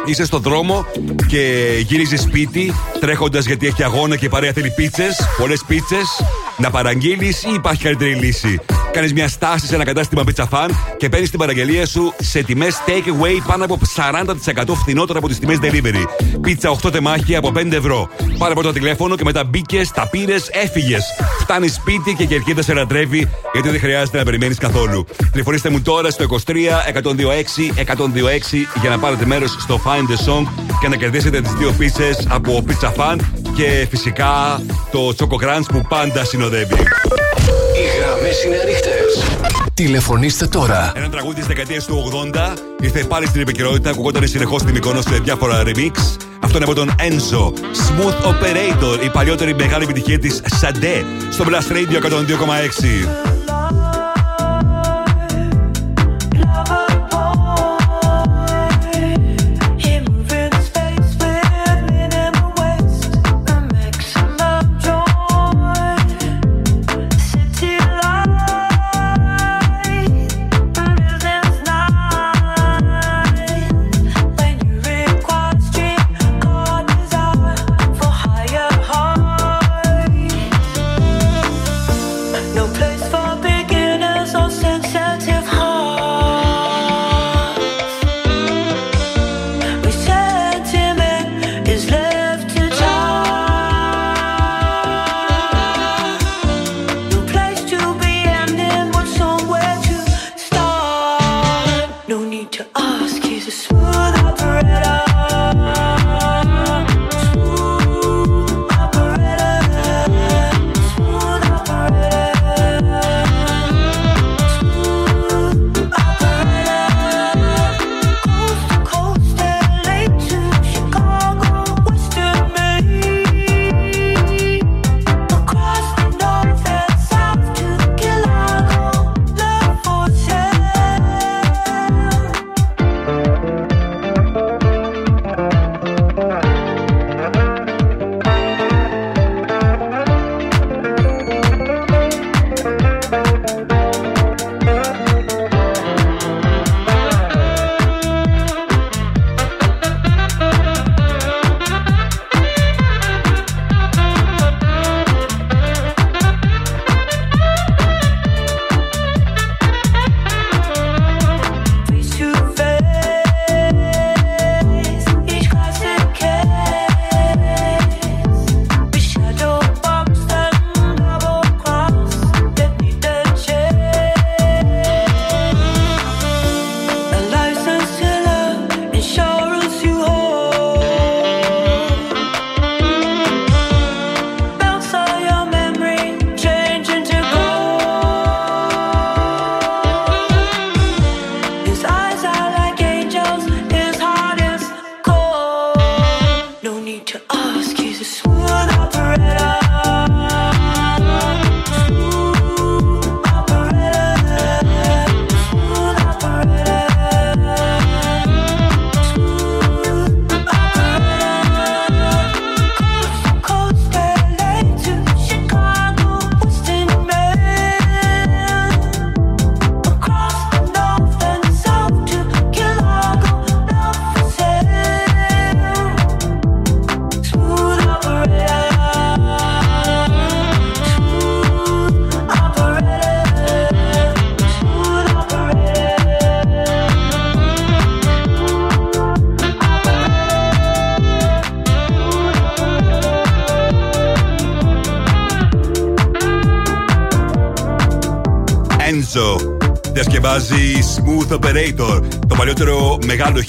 Είσαι στο δρόμο και γυρίζεις σπίτι τρέχοντας γιατί έχει αγώνα και η παρέα θέλει πίτσες, πολλές πίτσες. Να παραγγείλεις ή υπάρχει καλύτερη λύση; Κάνεις μια στάση σε ένα κατάστημα Pizza Fan και παίρνεις την παραγγελία σου σε τιμές take away πάνω από 40% φθηνότερα από τις τιμές delivery. Πίτσα 8 τεμάχια από 5 ευρώ. Πάρε πρώτα τηλέφωνο και μετά μπήκε, τα πήρες, έφυγες. Φτάνεις σπίτι και η κερκίδα σε λατρεύει γιατί δεν χρειάζεται να περιμένεις καθόλου. Τηλεφωνήστε μου τώρα στο 23 126 126 για να πάρετε μέρος στο Find the Song και να κερδίσετε τις δύο πίτσες από Pizza Fan και φυσικά το Choco Crunch που πάντα συνοδεύει. Οι γραμμέ είναι ανοιχτέ. Τηλεφωνήστε τώρα. Ένα τραγούδι της δεκαετίας του 80 ήρθε πάλι στην επικαιρότητα, ακουγόταν συνεχώς στην εικόνα σε διάφορα remix. Αυτό είναι από τον Enzo. Smooth Operator, η παλιότερη μεγάλη επιτυχία της Sade στο Blast Radio 102,6.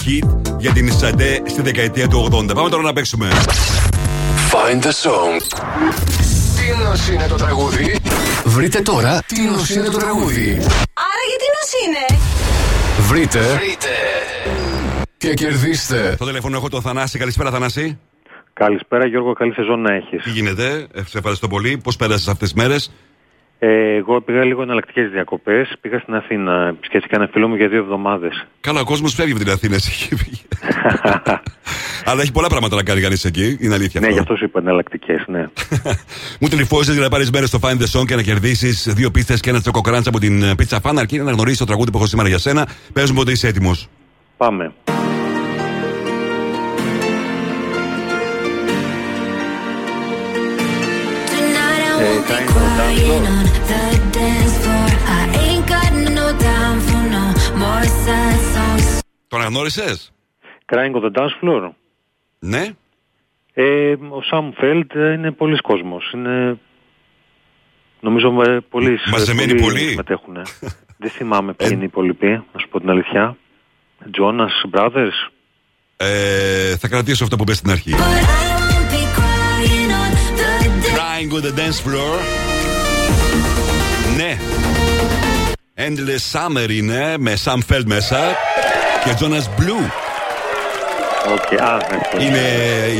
Hit για την Σαντέ στη δεκαετία του 80. Πάμε τώρα να παίξουμε. Find the song. Τι νος είναι το τραγούδι; Βρείτε τώρα τι νος είναι το τραγούδι. Άρα γιατί νος είναι; Βρείτε. Και κερδίστε. Στο τηλέφωνο έχω τον Θανάση. Καλησπέρα, Θανάση. Καλησπέρα Γιώργο, καλή σεζόν να έχεις. Τι γίνεται, ε, σε ευχαριστώ πολύ. Πώς πέρασες αυτές τις μέρες; Ε, εγώ πήγα λίγο εναλλακτικές διακοπές, πήγα στην Αθήνα, επισκέφτηκα ένα φίλο μου για δύο εβδομάδες. Καλά, ο κόσμος φεύγει από την Αθήνα. εσύ. Αλλά έχει πολλά πράγματα να κάνει κανείς εκεί, είναι αλήθεια. ναι, αυτό. γι' αυτό σου είπα εναλλακτικές, ναι. Μου τηλεφώνησες για να πάρεις μέρε στο Find the Song και να κερδίσεις δύο πίστες και ένα τσοκοκράντ από την ε, Pizza Fan. Αρκεί να γνωρίσεις το τραγούδι που έχω σήμερα για σένα. Πες μου ότι είσαι έτοιμος. Πάμε. Tonight I Ε, won't be κάνει το crying on the dance floor. I ain't got no time for no more sad songs. Τον αναγνώρισες; Crying on the dance floor. Ναι. Ε, ο Σαμ Φέλτ ε, είναι πολλοί κόσμος. Είναι... Νομίζω ε, πολλοί Μαζεμένοι πολλοί. συμμετέχουν. Δεν θυμάμαι ποιοι είναι οι υπόλοιποι, να σου πω την αλήθεια. Jonas Brothers. Ε, θα κρατήσω αυτό που πες στην αρχή. But I won't be crying on the dance Crying on the dance floor. Ναι. Endless Summer είναι με Sam Feldt μέσα και Jonas Blue. Okay. Α, ναι, Είναι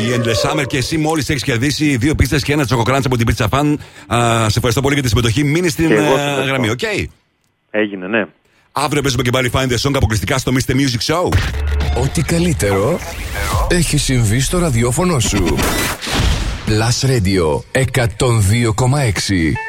η Endless Summer και εσύ μόλις έχεις κερδίσει δύο πίτσες και ένα choco grand από την Pizza Fan. Α, σε ευχαριστώ πολύ για τη συμμετοχή. Μείνεις στην Και εγώ ε, σε ευχαριστώ. γραμμή, οκ; Έγινε, ναι. Αύριο παίζουμε και πάλι Find the Song αποκλειστικά στο Mr. Music Show. Ό,τι καλύτερο έχει συμβεί στο ραδιόφωνο σου. Plus Radio 102,6.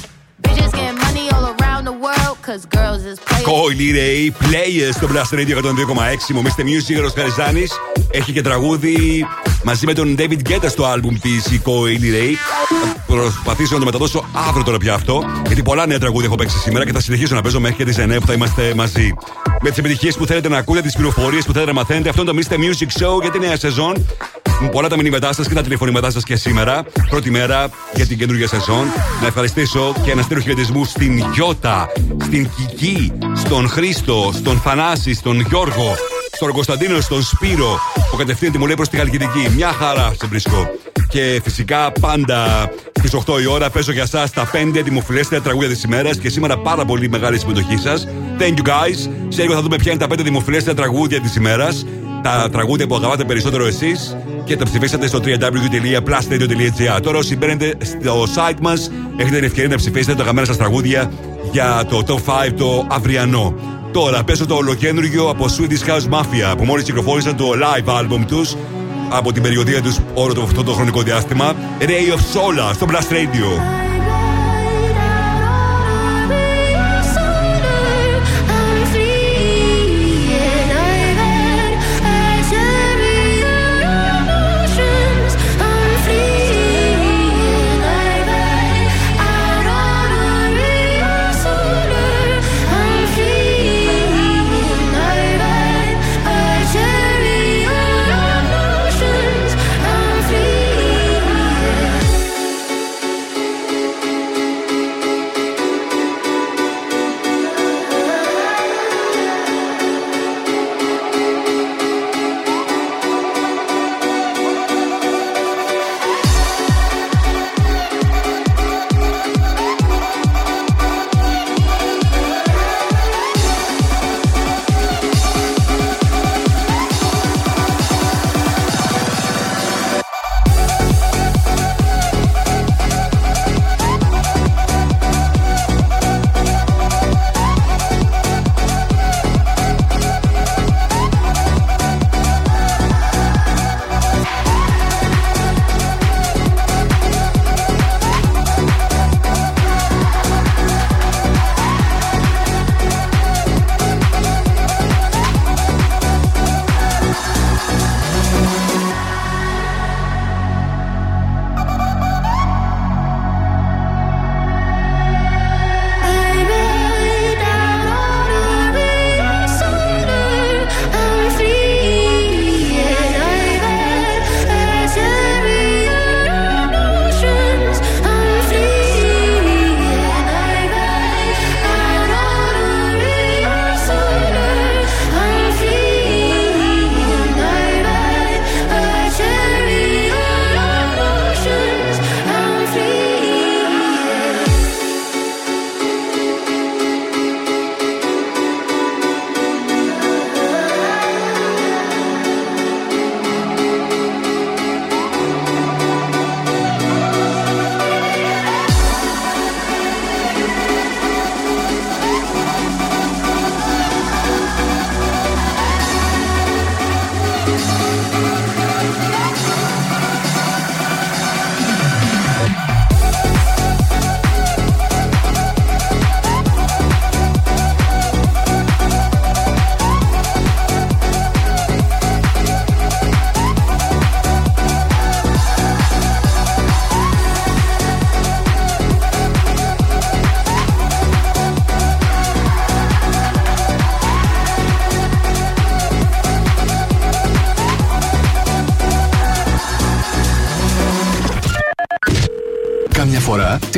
Coily Ray, Players στο Blast Radio 102,6. Μου Mr. Music, ο Χαριζάνη. Έχει και τραγούδι μαζί με τον David Guetta στο άλμπουμ της η Coily Ray. Θα προσπαθήσω να το μεταδώσω αύριο τώρα πια αυτό. Γιατί πολλά νέα τραγούδια έχω παίξει σήμερα και θα συνεχίσω να παίζω μέχρι και τις 9 που θα είμαστε μαζί. Με τις επιτυχίες που θέλετε να ακούτε, τις πληροφορίες που θέλετε να μαθαίνετε. Αυτό είναι το Mr. Music Show για τη νέα σεζόν. Πολλά τα μηνύματά σας και τα τηλεφωνήματά σας και σήμερα. Πρώτη μέρα για την καινούργια σεζόν. Να ευχαριστήσω και να στείλω χαιρετισμού στην Γιώτα, στην Κική, στον Χρήστο, στον Θανάση, στον Γιώργο, στον Κωνσταντίνο, στον Σπύρο που κατευθύνεται μου λέει προς τη Χαλκιδική. Μια χαρά σε βρίσκω. Και φυσικά πάντα στις 8 η ώρα παίζω για εσά τα 5 δημοφιλέστερα τραγούδια της ημέρας και σήμερα πάρα πολύ μεγάλη συμμετοχή σας. Thank you guys. Σε λίγο θα δούμε ποια είναι τα 5 δημοφιλέστερα τραγούδια της ημέρας. Τα τραγούδια που αγαπάτε περισσότερο εσείς και τα ψηφίσατε στο www.plusradio.gr. Τώρα όσοι μπαίνετε στο site μας, έχετε την ευκαιρία να ψηφίσετε τα αγαπημένα σας τραγούδια για το top 5 το αυριανό. Τώρα πέσω το ολοκένουργιο από Swedish House Mafia που μόλις κυκλοφόρησαν το live album τους από την περιοδία τους όλο το, αυτό το χρονικό διάστημα. Ray of Solar στο Blast Radio.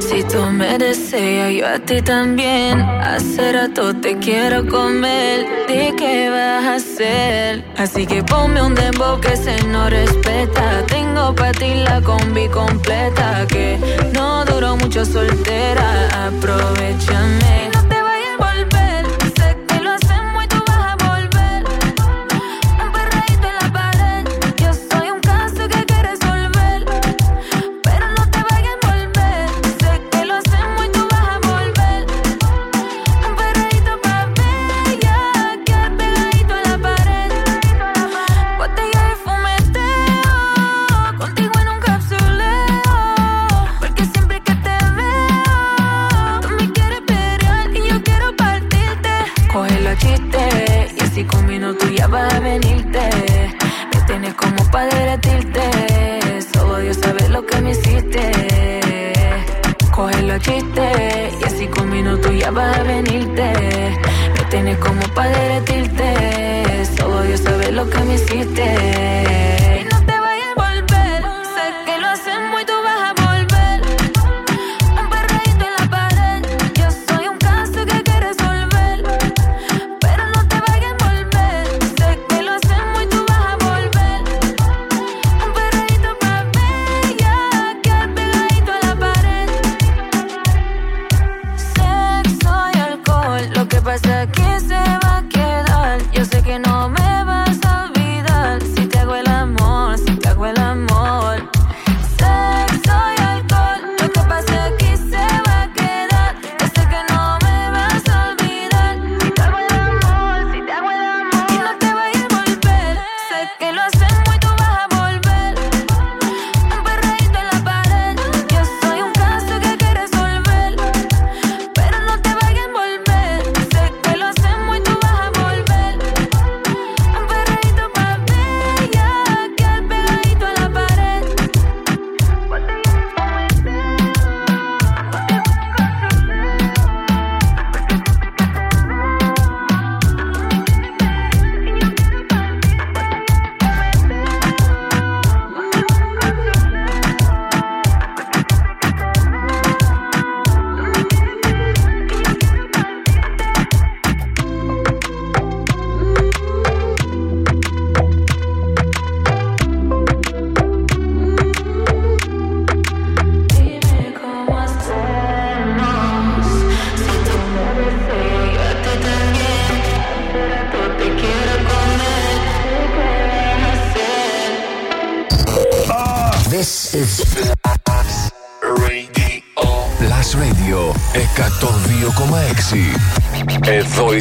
Si tú me deseas, yo a ti también. Hace rato te quiero comer. ¿De qué vas a hacer? Así que ponme un dembow que se no respeta. Tengo para ti la combi completa. Que no duró mucho soltera. Aprovechame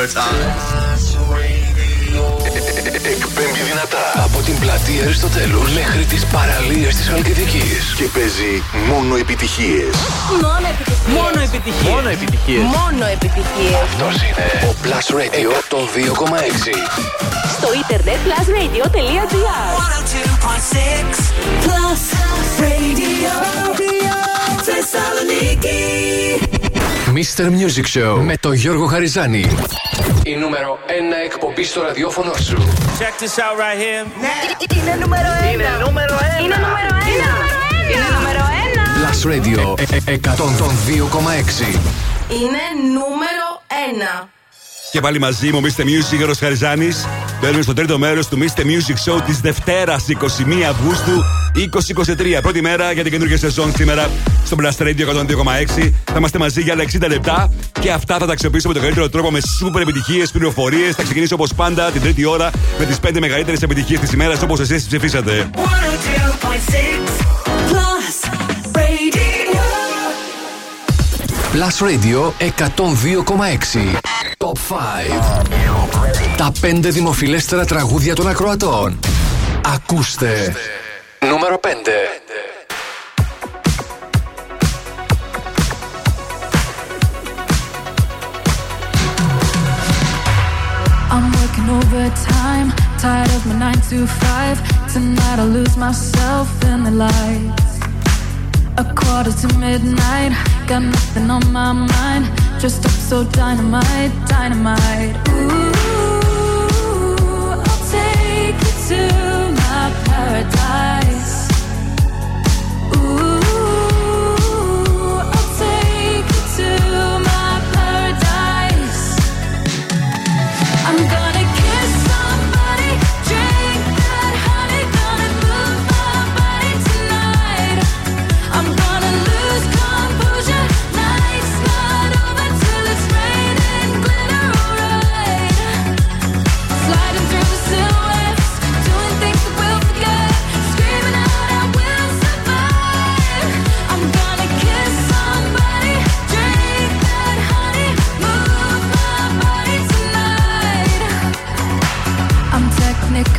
Summertime. Εκπέμπει δυνατά από την πλατεία Αριστοτέλους μέχρι τις παραλίες της Χαλκιδικής και παίζει μόνο επιτυχίες. Μόνο επιτυχίες. Μόνο επιτυχίες. Μόνο επιτυχίες. Μόνο επιτυχίες. Αυτός είναι ο Plus Radio 102,6. Στο ίντερνετ plusradio.gr Plus Radio. Θεσσαλονίκη. Mr. Music Show με τον Γιώργο Χαριζάνη. Η νούμερο 1 εκπομπή στο ραδιόφωνο σου. Check this out right here. Είναι νούμερο ένα. Είναι νούμερο ένα. Είναι νούμερο ένα. Είναι νούμερο ένα. Plus Radio ε- ε- 102,6. Είναι νούμερο ένα. Και πάλι μαζί μου, Mr. Music, Γιώργος Χαριζάνης. Μπαίνουμε στο τρίτο μέρος του Mr. Music Show της Δευτέρας 21 Αυγούστου 2023. Πρώτη μέρα για την καινούργια σεζόν σήμερα στο Blast Radio 102,6. Θα είμαστε μαζί για άλλα 60 λεπτά και αυτά θα τα αξιοποιήσουμε με τον καλύτερο τρόπο με σούπερ επιτυχίες, πληροφορίες. Θα ξεκινήσω όπως πάντα την τρίτη ώρα με τις 5 μεγαλύτερες επιτυχίες της ημέρας όπως εσείς ψηφίσατε. 102.6 Plus Radio. Plus Radio 102,6. Top 5. Τα 5 δημοφιλέστερα τραγούδια των ακροατών. Ακούστε. Νούμερο 5. I'm working overtime, tired of my nine to five. Tonight I lose myself in the lights. A quarter to midnight, got nothing on my mind. Dressed up so dynamite, dynamite. Ooh, I'll take you to my paradise.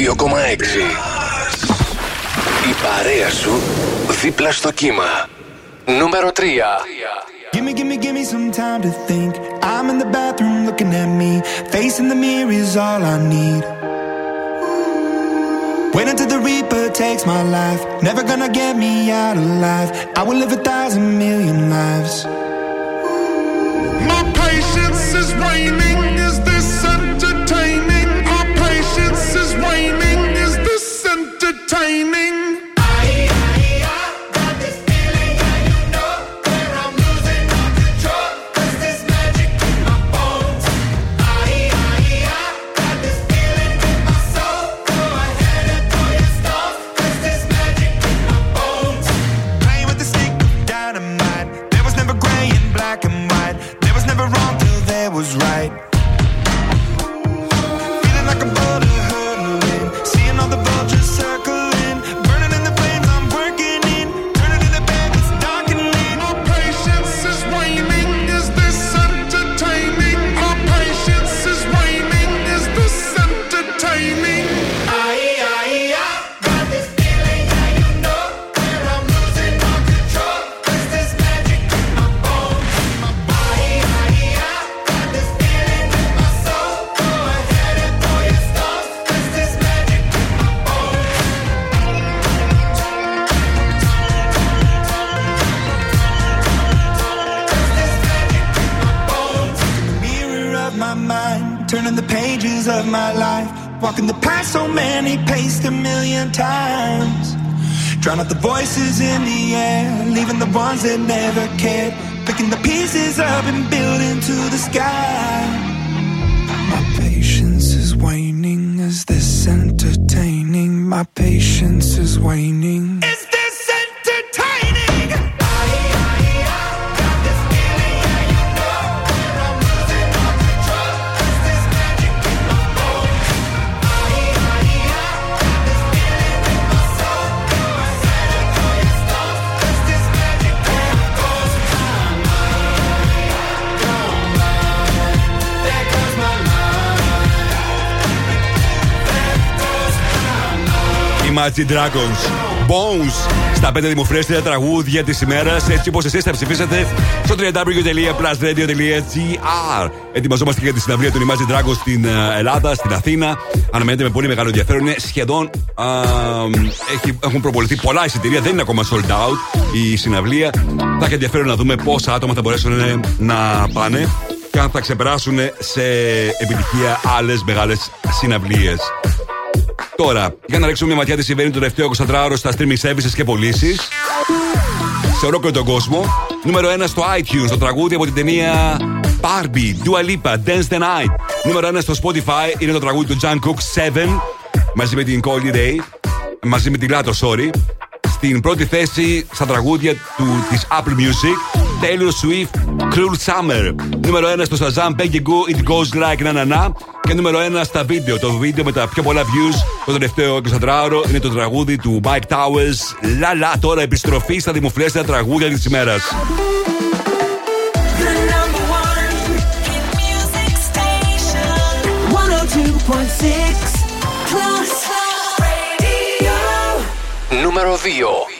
Η παρέα σου δίπλα στο κύμα. Νούμερο 3. Give me, give me, give me some time to think. I'm in the bathroom looking at me. Facing the mirror is all I need. Wait until the Reaper takes my life. Never gonna get me out of life. I will live a thousand million. Imagine Dragons. Bones στα 5 δημοφιλέστερα τραγούδια της ημέρας, έτσι όπως εσείς θα ψηφίσατε στο www.plusradio.gr. Ετοιμαζόμαστε για τη συναυλία των Imagine Dragons στην ε, Ελλάδα, στην Αθήνα. Αναμένεται με πολύ μεγάλο ενδιαφέρον. Είναι σχεδόν. Α, έχει, έχουν προποληθεί πολλά εισιτήρια, δεν είναι ακόμα sold out η συναυλία. Θα έχει ενδιαφέρον να δούμε πόσα άτομα θα μπορέσουν να πάνε και αν θα ξεπεράσουν σε επιτυχία άλλες μεγάλες συναυλίες. Τώρα, για να ρίξουμε μια ματιά τι συμβαίνει το τελευταίο 24ωρο στα streaming services και πωλήσεις. Σε ολόκληρο τον κόσμο. Νούμερο 1 στο iTunes, το τραγούδι από την ταινία Barbie, Dua Lipa, Dance the Night. Νούμερο 1 στο Spotify είναι το τραγούδι του Jungkook 7 μαζί με την Coldy Day, μαζί με την Lato, sorry. Στην πρώτη θέση στα τραγούδια του, της Apple Music, Taylor Swift, Cruel Summer. Νούμερο 1 στο Shazam, Peggy Goo, It Goes Like Na Na Na. Και νούμερο 1 στα βίντεο. Το βίντεο με τα πιο πολλά views το τελευταίο 24ωρο είναι το τραγούδι του Mike Towers. Λαλά, τώρα επιστροφή στα δημοφιλέστερα τραγούδια της ημέρας. Νούμερο 2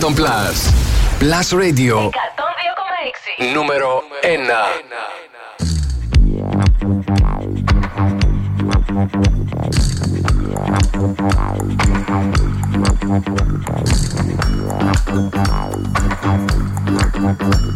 Plus. Plus Radio. 102,6. Νούμερο 1. For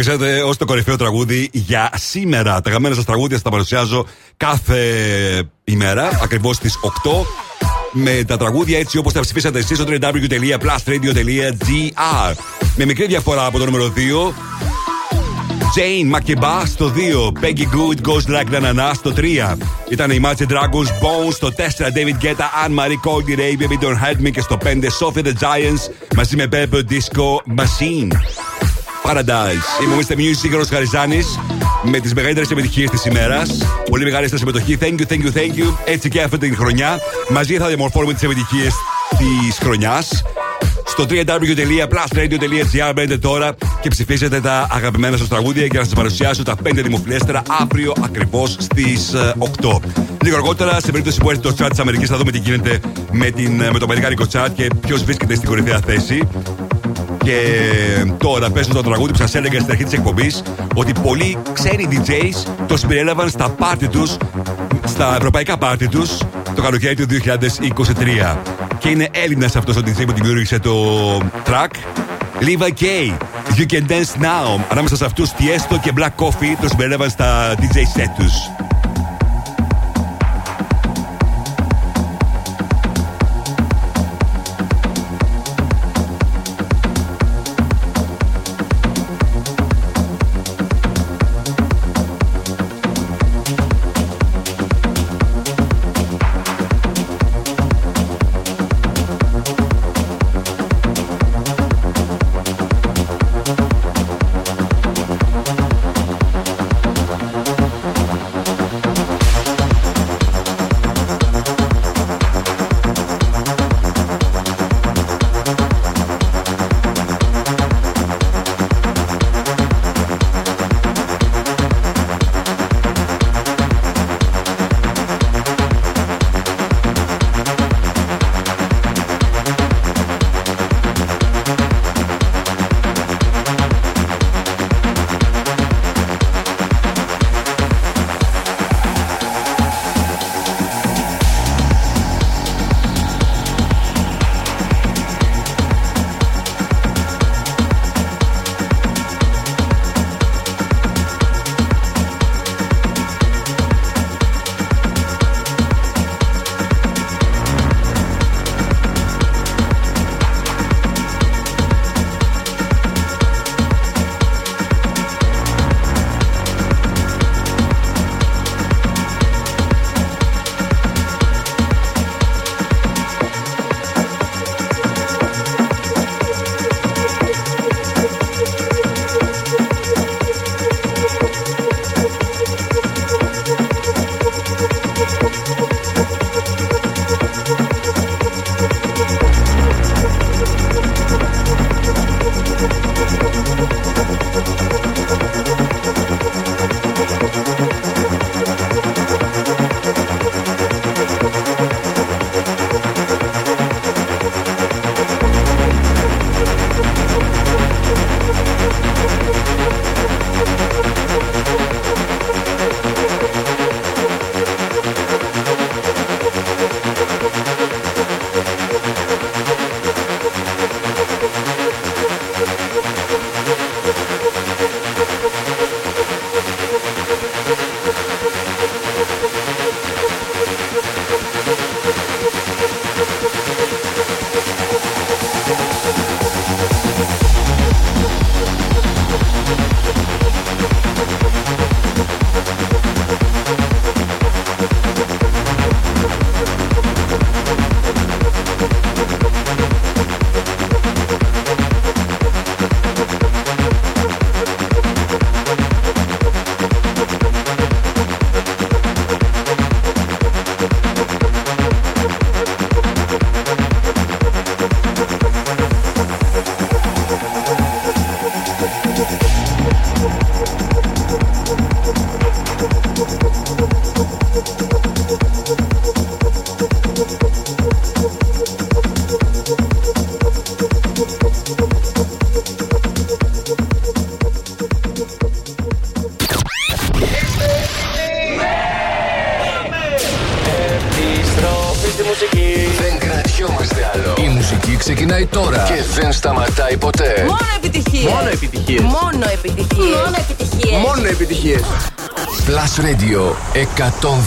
Ψηφίσατε ως το κορυφαίο τραγούδι για σήμερα. Τα γαμμένα σας τραγούδια θα τα παρουσιάζω κάθε ημέρα, ακριβώς στις 8. Με τα τραγούδια έτσι όπως τα ψηφίσατε εσείς στο www.plusradio.gr. Με μικρή διαφορά από το νούμερο 2. Jane Makeba στο 2. Peggy Good Goes Like Na Na Na στο 3. Ήταν η Imagine Dragons Bones στο 4. David Guetta Anne Marie Cold Ray Baby Don't Hurt Me και στο 5. Sophie the Giants μαζί με Bebe Disco Machine. Paradise. Είμαι ο Mr. Music, ο Χαριζάνης, με τις μεγαλύτερες επιτυχίες της ημέρας. Πολύ μεγάλη στα συμμετοχή. Thank you, thank you, thank you. Έτσι και αυτή την χρονιά. Μαζί θα διαμορφώνουμε τις επιτυχίες της χρονιάς. Στο www.plusradio.gr μπαίνετε τώρα και ψηφίσετε τα αγαπημένα σας τραγούδια για να σας παρουσιάσω τα 5 δημοφιλέστερα αύριο ακριβώς στις 8. Λίγο αργότερα, σε περίπτωση που έρθει το chat της Αμερικής, θα δούμε τι γίνεται με, την, με το αμερικάνικο chat και ποιος βρίσκεται στην κορυφαία θέση. Και τώρα πέσω το τραγούδι που σας έλεγα στην αρχή της εκπομπής ότι πολλοί ξένοι DJs το συμπεριέλαβαν στα πάρτι τους, στα ευρωπαϊκά πάρτι τους, το καλοκαίρι του 2023. Και είναι Έλληνας αυτός ο DJ που δημιούργησε το track. Liva K. You can dance now. Ανάμεσα σε αυτούς, Tiesto και Black Coffee το συμπεριέλαβαν στα DJ set τους.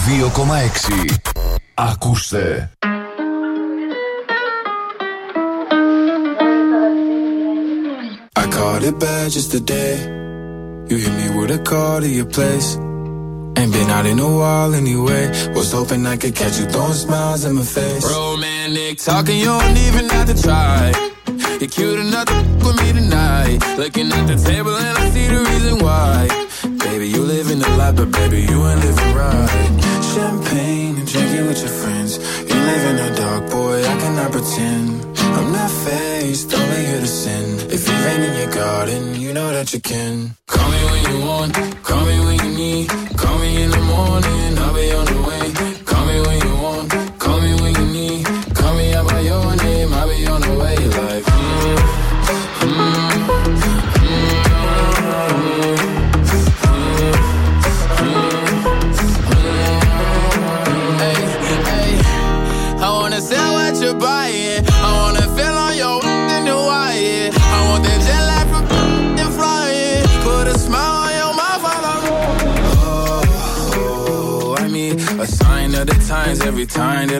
102,6. Ακούστε. I caught it bad just today. You hit me with a call to your place. Ain't been out in a while anyway. Was hoping I could catch you throwing smiles in my face. Romantic talking, you don't even have to try. You're cute enough to f- with me tonight. Looking at the table and I see the reason why. In the life, but baby, you ain't living right. Champagne and drinking with your friends. You live in the dark, boy, I cannot pretend. I'm not faced, only here to sin. If you rain in your garden, you know that you can.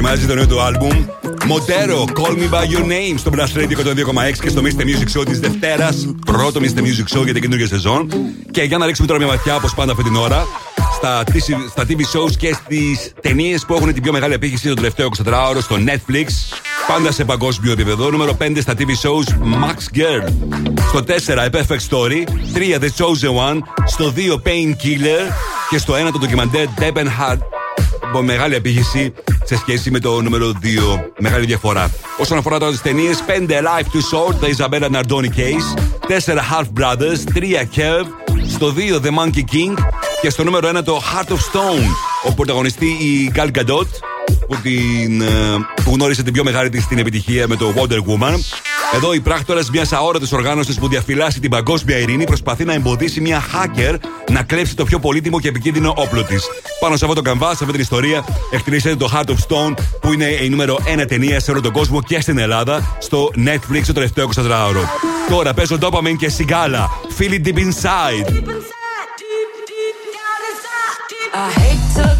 Ετοιμάζει το νέο του άλμπουμ; Μοντέρο, Call Me By Your Name στο Blast Radio 102,6 και στο Mr. Music Show της Δευτέρας. Πρώτο Mr. Music Show για την καινούργια σεζόν. Και για να ρίξουμε τώρα μια ματιά, όπως πάντα αυτή την ώρα, στα, TV στα TV shows και στις ταινίες που έχουν την πιο μεγάλη απήχηση το τελευταίο 24ωρο στο Netflix. Πάντα σε παγκόσμιο επίπεδο. Νούμερο 5 στα TV shows Max Girl. Στο 4 A Perfect Story. 3 The Chosen One. Στο 2 Painkiller. Και στο 1 το ντοκιμαντέρ Deben Hard από μεγάλη απήχηση σε σχέση με το νούμερο 2. Μεγάλη διαφορά. Όσον αφορά τώρα τις ταινίες, 5 Life Too Short, The Isabella Nardoni Case. 4 Half Brothers, 3 Curve. Στο 2 The Monkey King. Και στο νούμερο 1 το Heart of Stone. Ο πρωταγωνιστή η Gal Gadot που, την, ε, που γνώρισε την πιο μεγάλη της την επιτυχία με το Wonder Woman. Εδώ η πράκτορας μιας αόρατης οργάνωσης που διαφυλάσσει την παγκόσμια ειρήνη προσπαθεί να εμποδίσει μια hacker να κλέψει το πιο πολύτιμο και επικίνδυνο όπλο της. Πάνω σε αυτό το καμβά, σε αυτή την ιστορία, εκτελήσεται το Heart of Stone, που είναι η νούμερο 1 ταινία σε όλο τον κόσμο και στην Ελλάδα, στο Netflix το τελευταίο 24ωρο. Τώρα παίζω Dopamine και Sigala. Feel it deep inside. I hate tequila,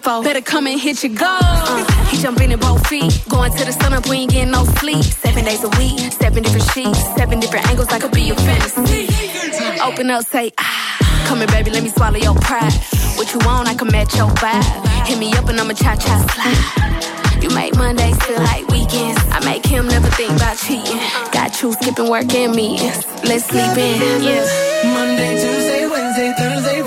For? Better come and hit your goal. Uh, he jumping in both feet. Going to the sun up, we ain't getting no sleep. Seven days a week, seven different sheets, seven different angles. I could be your fantasy. Open up, say ah. Come here, baby, let me swallow your pride. What you want, I can match your vibe. Hit me up and I'ma cha cha slide. You make Mondays feel like weekends. I make him never think about cheating. Got you skipping work and meetings. Let's sleep in, yeah. Monday, Tuesday, Wednesday, Thursday,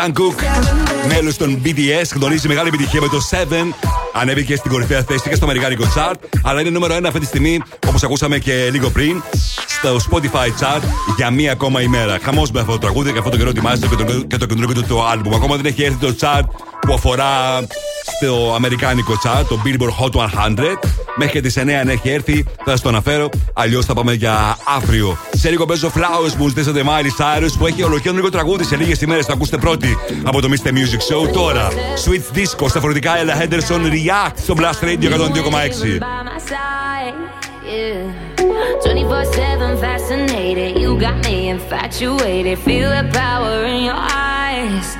Jungkook, μέλος των BTS, γνωρίζει μεγάλη επιτυχία με το 7. Ανέβηκε στην κορυφαία θέση και στο Αμερικάνικο chart. Αλλά είναι νούμερο 1 αυτή τη στιγμή, όπως ακούσαμε και λίγο πριν, στο Spotify chart για μία ακόμα ημέρα. Χαμός με αυτό το τραγούδι και αυτό το καιρό ετοιμάζεται και το, και το καινούργιο του το album. Ακόμα δεν έχει έρθει το chart που αφορά στο Αμερικάνικο chart, το Billboard Hot 100. Μέχρι και τις 9 αν έχει έρθει, θα σας το αναφέρω. Αλλιώς θα πάμε για αύριο. Σε λίγο παίζω Flowers που ζητήσατε Miley Cyrus που έχει ολοκέντρο τραγούδι σε λίγες ημέρες. Θα ακούσετε πρώτοι από το Mr. Music Show. Τώρα, Switch Disco στα φορητικά Ella Henderson React στο Blast Radio 102,6. by my side. Yeah. 24 7 fascinated. You got me infatuated. Feel the power in your eyes. Eyes.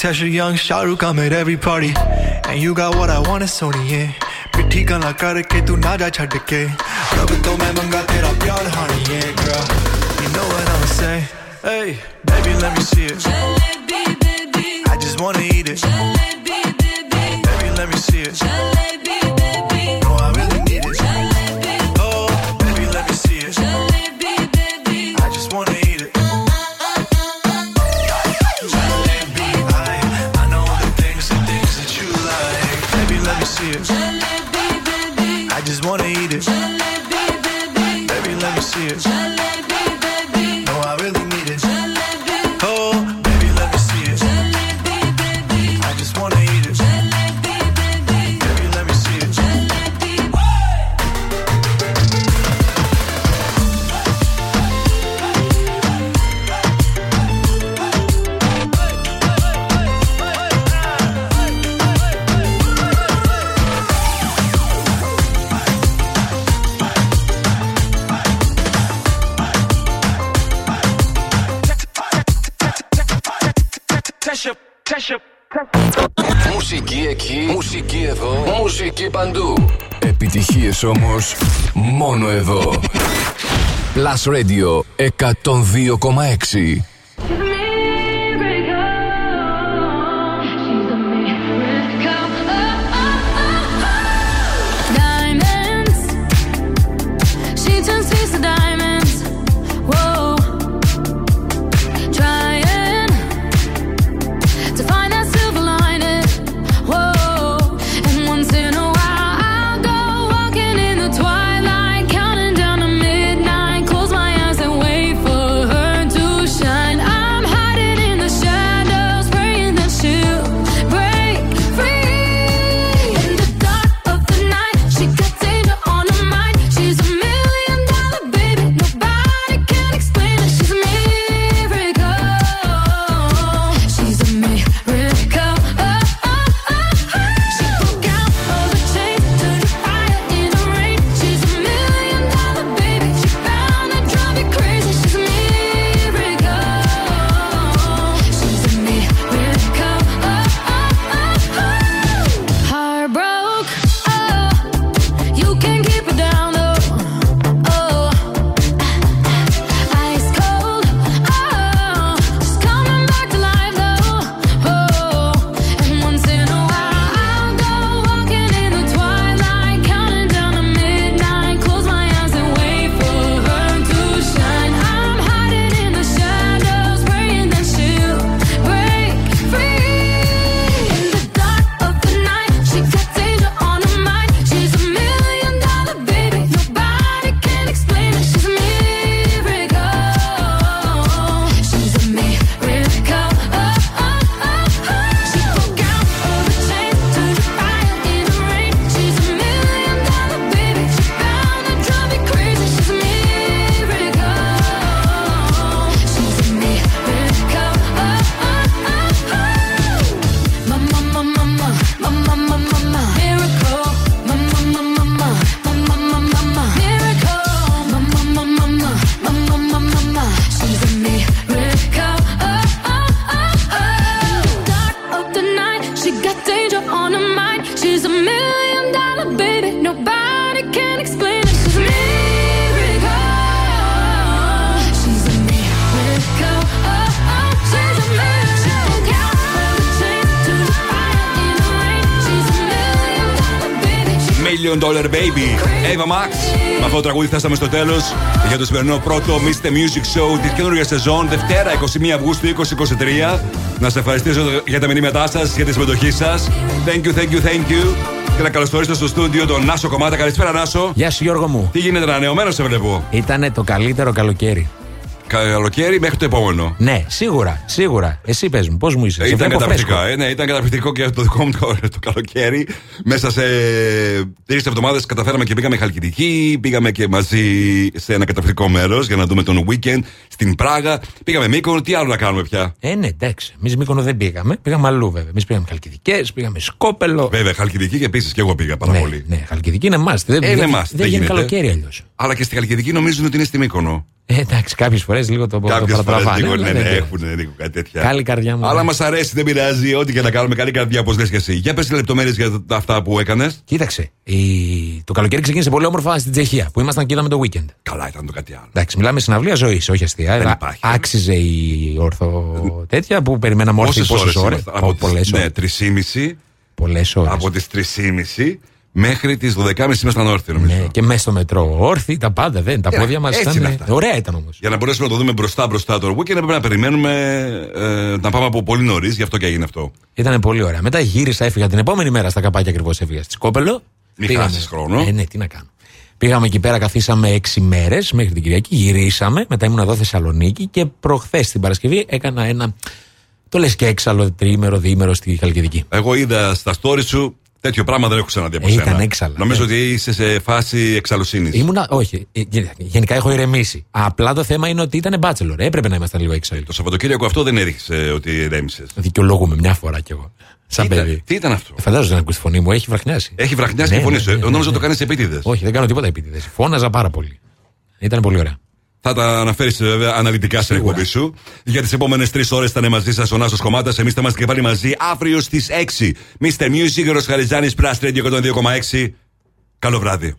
Tasha Young, Shah Rukh, I'm at every party. And you got what I want, it's Sony, yeah. ਪਿੱਠੀ ਗਾਲਾਂ ਕਰਕੇ ਤੂੰ ਨਾ ਜਾ ਛੱਡ ਕੇ ਰੱਬ ਤੋਂ ਮੈਂ ਮੰਗਾ ਤੇਰਾ ਪਿਆਰ ਹਾਣੀ ਏ girl you know what I'm say Hey, baby, let me Ακούεις όμως μόνο εδώ. Plus Radio 102,6 φτάσαμε στο τέλος για το σημερινό πρώτο Mr. Music Show της καινούργιας σεζόν. Δευτέρα 21 Αυγούστου 2023. Να σας ευχαριστήσω για τα μηνύματά σας, για τη συμμετοχή σας. Thank you, thank you, thank you. Και να καλωσορίσω στο στούντιο τον Νάσο Κομμάτα. Καλησπέρα, Νάσο. Γεια σου Γιώργο μου. Τι γίνεται, ανανεωμένος σε βλέπω. Ήτανε το καλύτερο καλοκαίρι. Καλοκαίρι μέχρι το επόμενο. Ναι, σίγουρα, σίγουρα. Εσύ πες μου, πώς μου είσαι. Ε, Σε Ήταν βλέπω καταπληκτικό. φρέσκο. Ε, ναι, ήταν καταπληκτικό και το δικό μου το, το καλοκαίρι. Μέσα σε τρεις εβδομάδες καταφέραμε και πήγαμε Χαλκιδική. Πήγαμε και μαζί σε ένα καταπληκτικό μέρος για να δούμε τον weekend στην Πράγα. Πήγαμε Μήκονο. Τι άλλο να κάνουμε πια; Ε, ναι, εντάξει. Εμείς Μύκονο δεν πήγαμε. Πήγαμε αλλού βέβαια. Εμείς πήγαμε Χαλκιδικές, πήγαμε Σκόπελο. Βέβαια, Χαλκιδική και επίσης και εγώ πήγα πάρα ναι, πολύ. Ναι, Χαλκιδική είναι must. Δεν, Ε, είναι δεν, must, δεν δεν γίνει γίνεται. καλοκαίρι αλλιώς. Αλλά και στη Χαλκιδική νομίζουν ότι είναι στη Μήκονο. Ε, εντάξει, κάποιες φορές λίγο το, το Κάποιες φορές παρατραβάνε. λίγο αλλά ναι, δεν ναι, πειράζει. έχουν λίγο κάτι τέτοια. Καλή καρδιά μου. Αλλά ναι. μας αρέσει, δεν πειράζει. Ό,τι και να κάνουμε, καλή καρδιά, όπως λες και εσύ. Για πες λεπτομέρειες για τα- αυτά που έκανες. Κοίταξε, η... το καλοκαίρι ξεκίνησε πολύ όμορφα στην Τσεχία που ήμασταν και είδαμε το weekend. Καλά, ήταν το κάτι άλλο. Εντάξει, μιλάμε συναυλία ζωής, όχι αστεία. Δεν Α- υπάρχει. Άξιζε η όρθο τέτοια που περιμέναμε όρθιοι Πόσες πόσες ώρες. ώρες. Πολλές Ναι, ώρες. 3,5. Πολλές ώρες. Από τις 3,5 μέχρι τις 12.30 ήμασταν όρθιοι, νομίζω. Ναι, και μέσα στο μετρό όρθιοι, τα πάντα δεν. Τα Ε, πόδια μας έτσι ήταν. είναι αυτά. Ωραία ήταν όμως. Για να μπορέσουμε να το δούμε μπροστά μπροστά το weekend έπρεπε να περιμένουμε ε, να πάμε από πολύ νωρίς, γι' αυτό και έγινε αυτό. Ήταν πολύ ωραία. Μετά γύρισα, έφυγα την επόμενη μέρα στα καπάκια ακριβώς έφυγα στη Σκόπελο. Μην Πήγαμε. χάσεις χρόνο. Ε, ναι, τι να κάνω. Πήγαμε εκεί πέρα, καθίσαμε έξι μέρες μέχρι την Κυριακή. Γυρίσαμε, μετά ήμουν εδώ Θεσσαλονίκη και προχθές την Παρασκευή έκανα ένα. Το λες και έξαλλο, τρίμερο, διήμερο στη Χαλκιδική. Εγώ είδα στα story σου τέτοιο πράγμα δεν έχω ξαναδεί από Ε, σένα. ήταν έξαλλα, Νομίζω ναι. ότι είσαι σε φάση εξαλωσύνη. Ήμουνα, όχι. ε, γε- Γενικά έχω ηρεμήσει. Απλά το θέμα είναι ότι ήταν μπάτσελορ. Έπρεπε να ήμασταν λίγο έξαλλοι. Το Σαββατοκύριακο αυτό δεν έδειξε ότι ηρέμησε. Δικαιολογούμε μια φορά κι εγώ. Σαν Τι ήταν- παιδί. Τι ήταν αυτό; Ε, Φαντάζομαι να ακούσεις τη φωνή μου, έχει βραχνιάσει. Έχει βραχνιάσει Ναι, τη φωνή ναι, σου. ναι, Ε, ναι, Νόμιζα ναι. το κάνεις επίτηδες. Όχι, δεν κάνω τίποτα επίτηδες. Φώναζα πάρα πολύ. Ήταν πολύ ωραία. Θα τα αναφέρεις βέβαια αναλυτικά στην εκπομπή σου. Για τις επόμενες τρεις ώρες θα είναι μαζί σας ο Νάσος Κομμάτας. Εμείς θα είμαστε και πάλι μαζί αύριο στις 6. Mr. Music, ο Ροσχαριζάνη, Plus Radio 102,6. Καλό βράδυ.